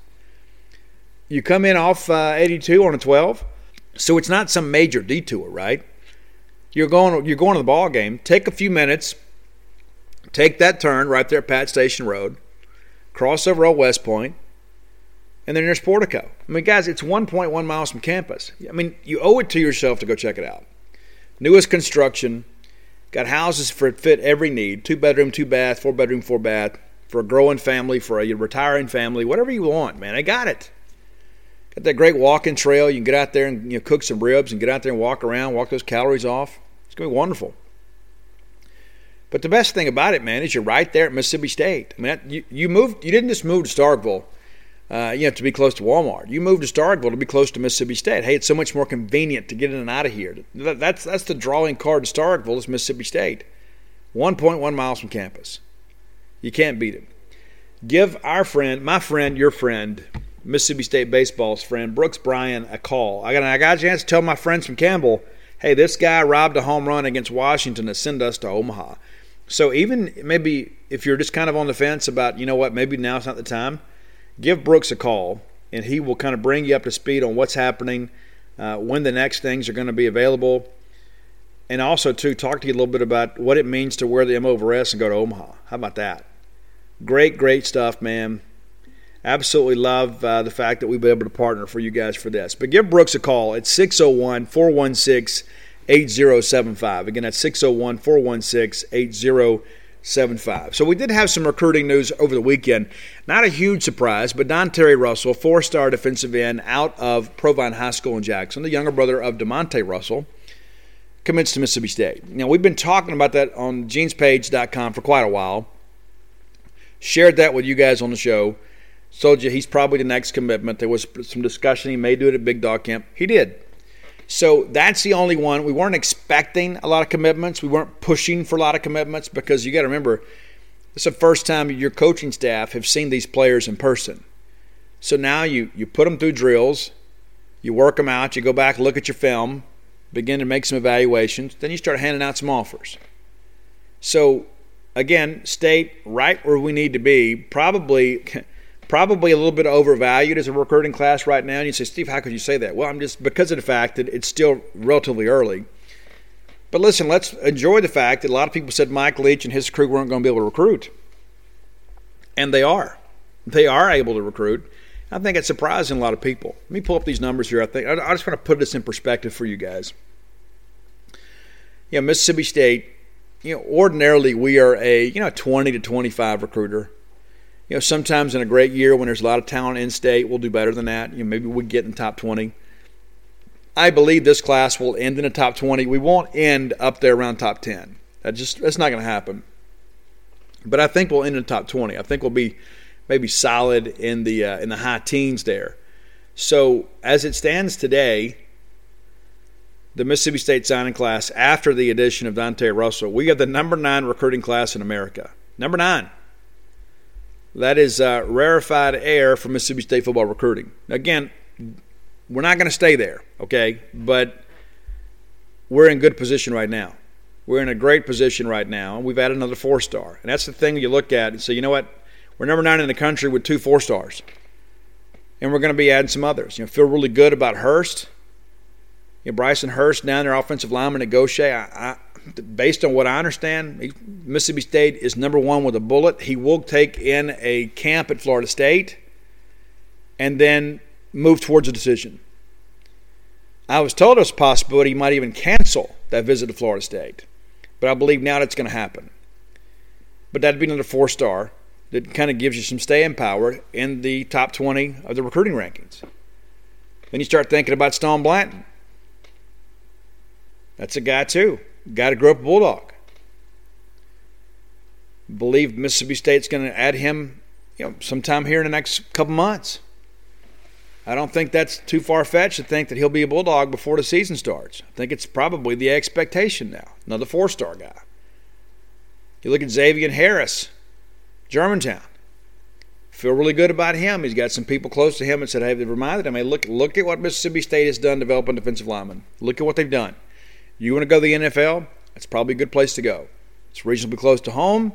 Speaker 1: You come in off uh, 82 on a 12, so it's not some major detour, right? You're going, you're going to the ball game. Take a few minutes, take that turn right there at Pat Station Road, cross over Old West Point, and then there's Portico. I mean, guys, it's 1.1 miles from campus. I mean, you owe it to yourself to go check it out. Newest construction, got houses for fit every need: two bedroom, two bath, four bedroom, four bath, for a growing family, for a retiring family, whatever you want, man. I got it. Got that great walking trail. You can get out there and you know, cook some ribs and get out there and walk around, walk those calories off. It's gonna be wonderful. But the best thing about it, man, is you're right there at Mississippi State. I mean, you, you moved. You didn't just move to Starkville. Uh, you have to be close to Walmart. You moved to Starkville to be close to Mississippi State. Hey, it's so much more convenient to get in and out of here. That, that's that's the drawing card to Starkville is Mississippi State. 1.1 miles from campus. You can't beat it. Give our friend, my friend, your friend, Mississippi State baseball's friend, Brooks Bryan, a call. I got, I got a chance to tell my friends from Campbell, hey, this guy robbed a home run against Washington to send us to Omaha. So even maybe if you're just kind of on the fence about, you know what, maybe now's not the time, give Brooks a call, and he will kind of bring you up to speed on what's happening, uh, when the next things are going to be available, and also to talk to you a little bit about what it means to wear the M over S and go to Omaha. How about that? Great, great stuff, man. Absolutely love uh, the fact that we've been able to partner for you guys for this. But give Brooks a call at 601 416 8075. Again, that's 601 416 8075. So we did have some recruiting news over the weekend. Not a huge surprise, but Donterry Russell, four star defensive end out of Provine High School in Jackson, the younger brother of DeMonte Russell, commits to Mississippi State. Now, we've been talking about that on genespage.com for quite a while. Shared that with you guys on the show. Told you he's probably the next commitment. There was some discussion he may do it at Big Dog Camp. He did. So that's the only one. We weren't expecting a lot of commitments. We weren't pushing for a lot of commitments because you got to remember, it's the first time your coaching staff have seen these players in person. So now you, you put them through drills, you work them out, you go back, look at your film, begin to make some evaluations, then you start handing out some offers. So again, state right where we need to be. Probably, probably a little bit overvalued as a recruiting class right now. And you say, Steve, how could you say that? Well, I'm just because of the fact that it's still relatively early. But listen, let's enjoy the fact that a lot of people said Mike Leach and his crew weren't going to be able to recruit, and they are. They are able to recruit. I think it's surprising a lot of people. Let me pull up these numbers here. I think I just want to put this in perspective for you guys. Know, Mississippi State you know, ordinarily we are a you know 20 to 25 recruiter. You know, sometimes in a great year when there's a lot of talent in state, we'll do better than that. You know, maybe we get in the top 20. I believe this class will end in the top 20. We won't end up there around top 10. That just that's not going to happen. But I think we'll end in the top 20. I think we'll be maybe solid in the uh, in the high teens there. So as it stands today, the Mississippi State signing class after the addition of Dante Russell. We have the number nine recruiting class in America. Number nine. That is uh, rarefied air for Mississippi State football recruiting. Again, we're not going to stay there, okay? But we're in good position right now. We're in a great position right now. We've added another four star. And that's the thing you look at and say, you know what? We're number nine in the country with two four stars. and we're going to be adding some others. You know, feel really good about Hurst. You know, Bryson Hurst down there, offensive lineman at Gautier. I, I, based on what I understand, Mississippi State is number one with a bullet. He will take in a camp at Florida State and then move towards a decision. I was told there's a possibility he might even cancel that visit to Florida State, but I believe now that's going to happen. But that'd be another four star that kind of gives you some staying power in the top 20 of the recruiting rankings. Then you start thinking about Stone Blanton. That's a guy, too. Guy to grow up a Bulldog. Believe Mississippi State's going to add him you know, sometime here in the next couple months. I don't think that's too far fetched to think that he'll be a Bulldog before the season starts. I think it's probably the expectation now. Another four star guy. You look at Xavier Harris, Germantown. Feel really good about him. He's got some people close to him and said, hey, they reminded him, hey, look, look at what Mississippi State has done developing defensive linemen. Look at what they've done. You want to go to the NFL? It's probably a good place to go. It's reasonably close to home.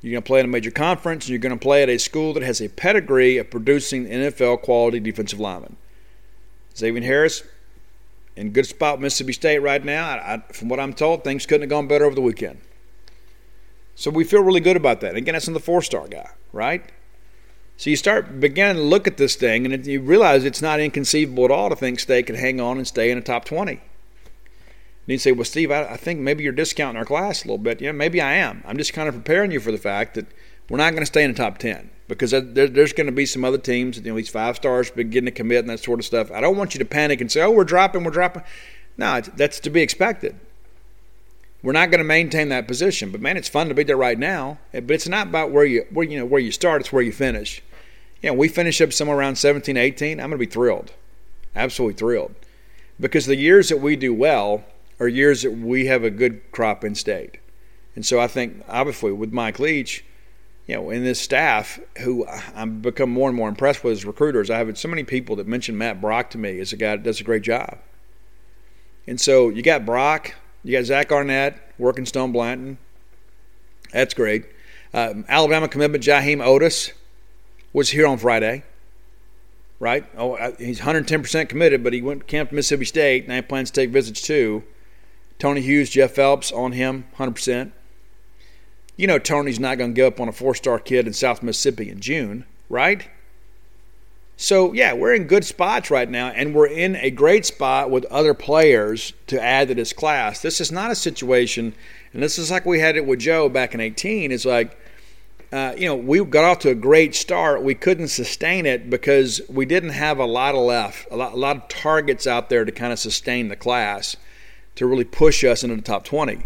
Speaker 1: You're going to play in a major conference, and you're going to play at a school that has a pedigree of producing NFL quality defensive linemen. Xavier Harris, in good spot Mississippi State right now. I, I, from what I'm told, things couldn't have gone better over the weekend. So we feel really good about that. Again, that's on the four star guy, right? So you start beginning to look at this thing, and you realize it's not inconceivable at all to think State could hang on and stay in the top 20. And you say, well, Steve, I, I think maybe you're discounting our class a little bit. Yeah, maybe I am. I'm just kind of preparing you for the fact that we're not going to stay in the top 10 because there, there's going to be some other teams, you know, these five stars beginning to commit and that sort of stuff. I don't want you to panic and say, oh, we're dropping, we're dropping. No, that's to be expected. We're not going to maintain that position, but man, it's fun to be there right now. Eh, but it's not about where you where you know where you start; it's where you finish. You know, we finish up somewhere around 17, 18. I'm going to be thrilled, absolutely thrilled, because the years that we do well are years that we have a good crop in state. And so I think, obviously, with Mike Leach, you know, in this staff, who I've become more and more impressed with as recruiters, I have so many people that mention Matt Brock to me as a guy that does a great job. And so you got Brock, you got Zach Arnett working Stone Blanton. That's great. Um, Alabama commitment Jaheim Oatis was here on Friday. Right? Oh, he's 110% committed, but he went to camp to Mississippi State. and he plans to take visits too. Tony Hughes, Jeff Phelps on him, 100%. You know Tony's not going to give up on a four-star kid in South Mississippi in June, right? So, yeah, we're in good spots right now, and we're in a great spot with other players to add to this class. This is not a situation, and this is like we had it with Joe back in 18. It's like, uh, you know, we got off to a great start. We couldn't sustain it because we didn't have a lot of left, a lot, a lot of targets out there to kind of sustain the class, to really push us into the top 20.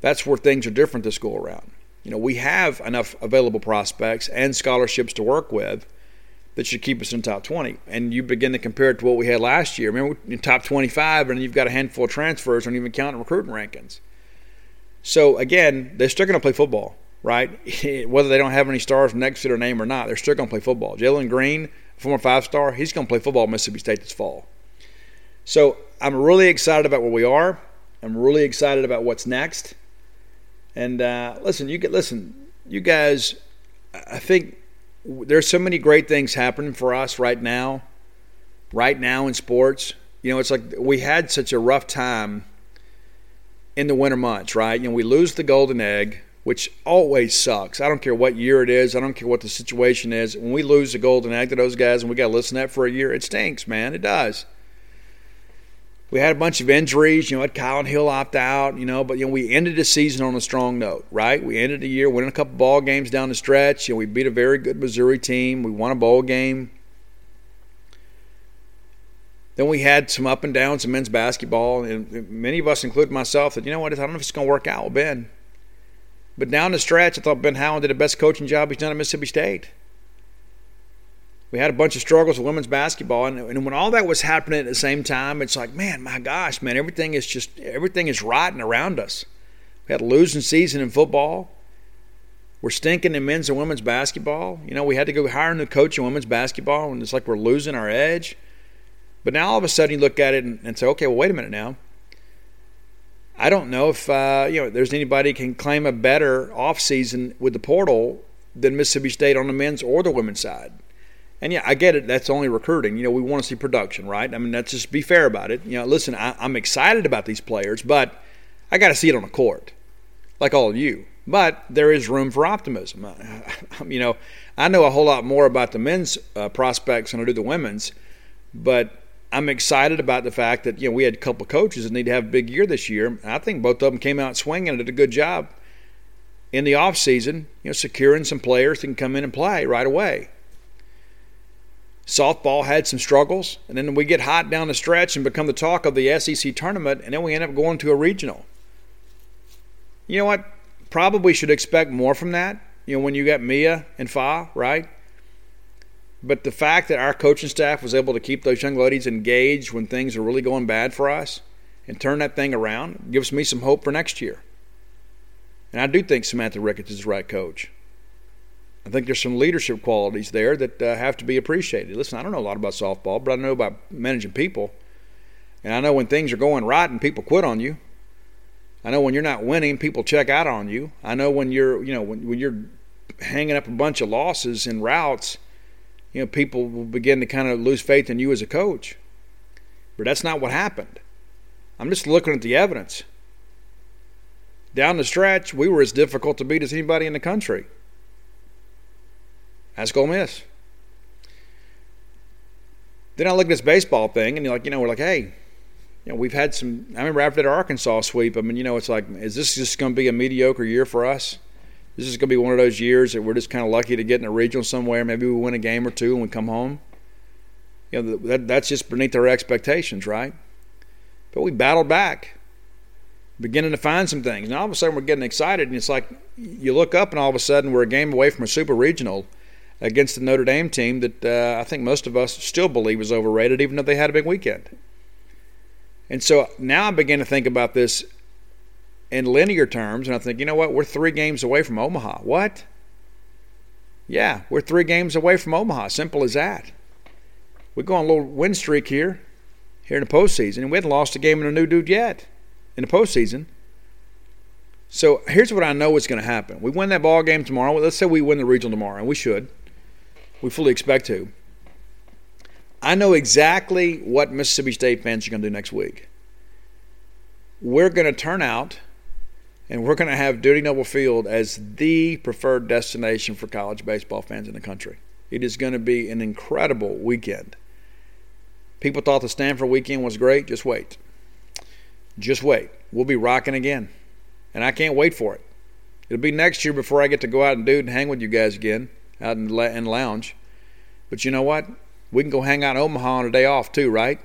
Speaker 1: That's where things are different this go around. You know, we have enough available prospects and scholarships to work with that should keep us in top 20. And you begin to compare it to what we had last year. Remember, in top 25, and you've got a handful of transfers, don't even count recruiting rankings. So, again, they're still going to play football, right? Whether they don't have any stars next to their name or not, they're still going to play football. Jalen Green, former five star, he's going to play football at Mississippi State this fall. So, I'm really excited about where we are. I'm really excited about what's next. And uh, listen, you get listen, you guys. I think there's so many great things happening for us right now, right now in sports. You know, it's like we had such a rough time in the winter months, right? You know, we lose the golden egg, which always sucks. I don't care what year it is. I don't care what the situation is. When we lose the golden egg to those guys and we got to listen to that for a year, it stinks, man. It does we had a bunch of injuries. You know, had Kylin Hill opt out. You know, but you know we ended the season on a strong note, right? We ended the year winning a couple ball games down the stretch. You know, we beat a very good Missouri team. We won a bowl game. Then we had some up and downs in men's basketball, and many of us, including myself, that you know what, I don't know if it's going to work out with Ben. But down the stretch, I thought Ben Howland did the best coaching job he's done at Mississippi State we had a bunch of struggles with women's basketball and, and, when all that was happening at the same time it's like man my gosh man everything is just everything is rotting around us. We had a losing season in football. We're stinking in men's and women's basketball. You know we had to go hire a new coach in women's basketball and it's like we're losing our edge. But now all of a sudden you look at it and, and say okay well wait a minute now. I don't know if uh, you know there's anybody can claim a better offseason with the portal than Mississippi State on the men's or the women's side And yeah, I get it. That's only recruiting. You know, we want to see production, right? I mean, let's just be fair about it. You know, listen, I, I'm excited about these players, but I got to see it on the court, like all of you. But there is room for optimism. you know, I know a whole lot more about the men's uh, prospects than I do the women's, but I'm excited about the fact that you know we had a couple coaches that need to have a big year this year. I think both of them came out swinging and did a good job in the off season, you know, securing some players that can come in and play right away. Softball had some struggles, and then we get hot down the stretch and become the talk of the SEC tournament, and then we end up going to a regional. You know what? Probably should expect more from that. You know, when you got Mia and Fa, right? But the fact that our coaching staff was able to keep those young ladies engaged when things are really going bad for us and turn that thing around gives me some hope for next year. And I do think Samantha Ricketts is the right coach. I think there's some leadership qualities there that uh, have to be appreciated. Listen, I don't know a lot about softball, but I know about managing people. And I know when things are going right and people quit on you. I know when you're not winning, people check out on you. I know when you're, you know, when, when you're hanging up a bunch of losses in routes, you know, people will begin to kind of lose faith in you as a coach. But that's not what happened. I'm just looking at the evidence. Down the stretch, we were as difficult to beat as anybody in the country. That's Ole Miss. Then I look at this baseball thing, and you're like, you know, we're like, hey, you know, we've had some. I remember after the Arkansas sweep. I mean, you know, it's like, is this just going to be a mediocre year for us? This is going to be one of those years that we're just kind of lucky to get in a regional somewhere. Maybe we win a game or two and we come home. You know, that, that's just beneath our expectations, right? But we battled back, beginning to find some things. And all of a sudden, we're getting excited, and it's like you look up, and all of a sudden, we're a game away from a super regional against the Notre Dame team that uh, I think most of us still believe is overrated, even though they had a big weekend. And so now I begin to think about this in linear terms, and I think, you know what? We're three games away from Omaha. What? Yeah, we're three games away from Omaha. Simple as that. We go on a little win streak here, here in the postseason, and we hadn't lost a game in a new dude yet in the postseason. So here's what I know is going to happen. We win that ball game tomorrow. Let's say we win the regional tomorrow, and we should. We fully expect to. I know exactly what Mississippi State fans are going to do next week. We're going to turn out and we're going to have Dudy Noble Field as the preferred destination for college baseball fans in the country. It is going to be an incredible weekend. People thought the Samford weekend was great. Just wait. Just wait. We'll be rocking again. And I can't wait for it. It'll be next year before I get to go out and do it and hang with you guys again out in the lounge. But you know what? We can go hang out in Omaha on a day off too, right?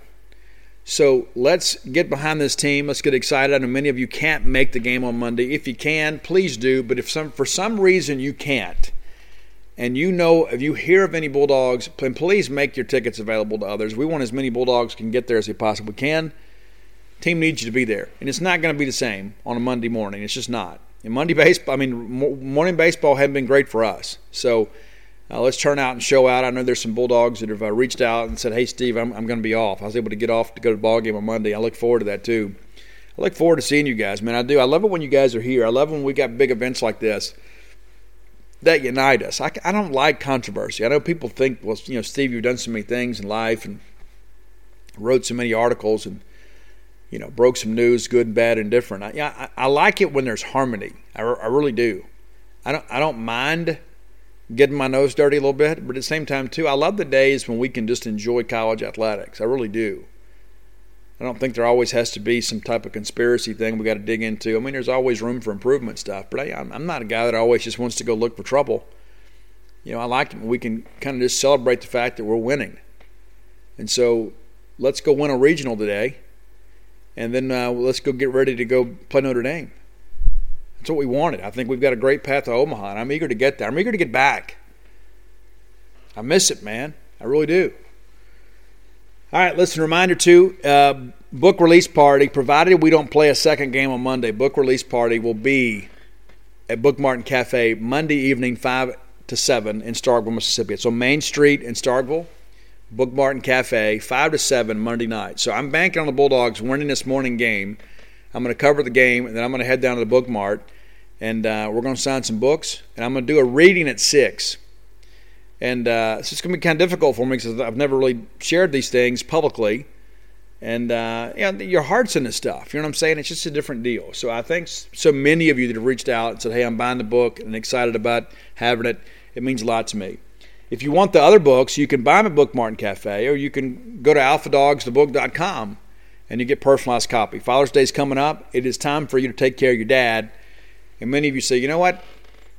Speaker 1: So let's get behind this team. Let's get excited. I know many of you can't make the game on Monday. If you can, please do. But if some for some reason you can't, and you know if you hear of any Bulldogs, please make your tickets available to others. We want as many Bulldogs can get there as they possibly can. Team needs you to be there, and it's not going to be the same on a Monday morning. It's just not. And Monday baseball, I mean, morning baseball hadn't been great for us. So uh, let's turn out and show out. I know there's some Bulldogs that have uh, reached out and said, "Hey, Steve, I'm, I'm going to be off." I was able to get off to go to the ball game on Monday. I look forward to that too. I look forward to seeing you guys, man. I do. I love it when you guys are here. I love when we got big events like this that unite us. I, I don't like controversy. I know people think, well, you know, Steve, you've done so many things in life and wrote so many articles and you know broke some news, good, and bad, and different. I, I, I like it when there's harmony. I, I really do. I don't I don't mind getting my nose dirty a little bit, but at the same time, too, I love the days when we can just enjoy college athletics. I really do. I don't think there always has to be some type of conspiracy thing we got to dig into. I mean, there's always room for improvement stuff, but I, I'm not a guy that always just wants to go look for trouble. You know, I like it when we can kind of just celebrate the fact that we're winning. And so let's go win a regional today, and then uh, let's go get ready to go play Notre Dame. That's what we wanted. I think we've got a great path to Omaha, and I'm eager to get there. I'm eager to get back. I miss it, man. I really do. All right, listen, reminder too uh, book release party, provided we don't play a second game on Monday, book release party will be at Book Mart and Cafe Monday evening, 5 to 7 in Starkville, Mississippi. So Main Street in Starkville, Book Mart and Cafe, 5 to 7 Monday night. So I'm banking on the Bulldogs winning this morning game I'm going to cover the game, and then I'm going to head down to the book mart, and uh, we're going to sign some books, and I'm going to do a reading at six. And uh, so it's going to be kind of difficult for me because I've never really shared these things publicly. And uh, you know, your heart's in this stuff. You know what I'm saying? It's just a different deal. So I think so many of you that have reached out and said, "Hey, I'm buying the book and excited about having it." It means a lot to me. If you want the other books, you can buy them at Book Mart Cafe, or you can go to alphadogsthebook.com and you get personalized copy. Father's Day is coming up. It is time for you to take care of your dad. And many of you say, you know what?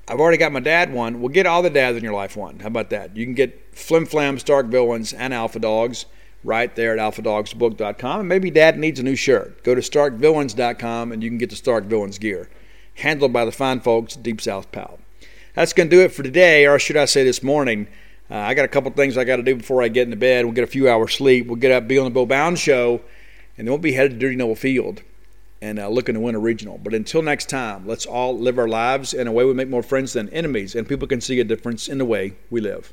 Speaker 1: I've already got my dad one. Well, get all the dads in your life one. How about that? You can get Flim Flam, Stark Villains, and Alpha Dogs right there at alphadogsbook.com. And maybe dad needs a new shirt. Go to starkvillains.com and you can get the Stark Villains gear. Handled by the fine folks at Deep South Pal. That's going to do it for today, or should I say this morning. Uh, I got a couple things I got to do before I get into bed. We'll get a few hours sleep. We'll get up, be on the Bill Bound show and then we'll be headed to Dudy Noble Field and uh, looking to win a regional. But until next time, let's all live our lives in a way we make more friends than enemies, and people can see a difference in the way we live.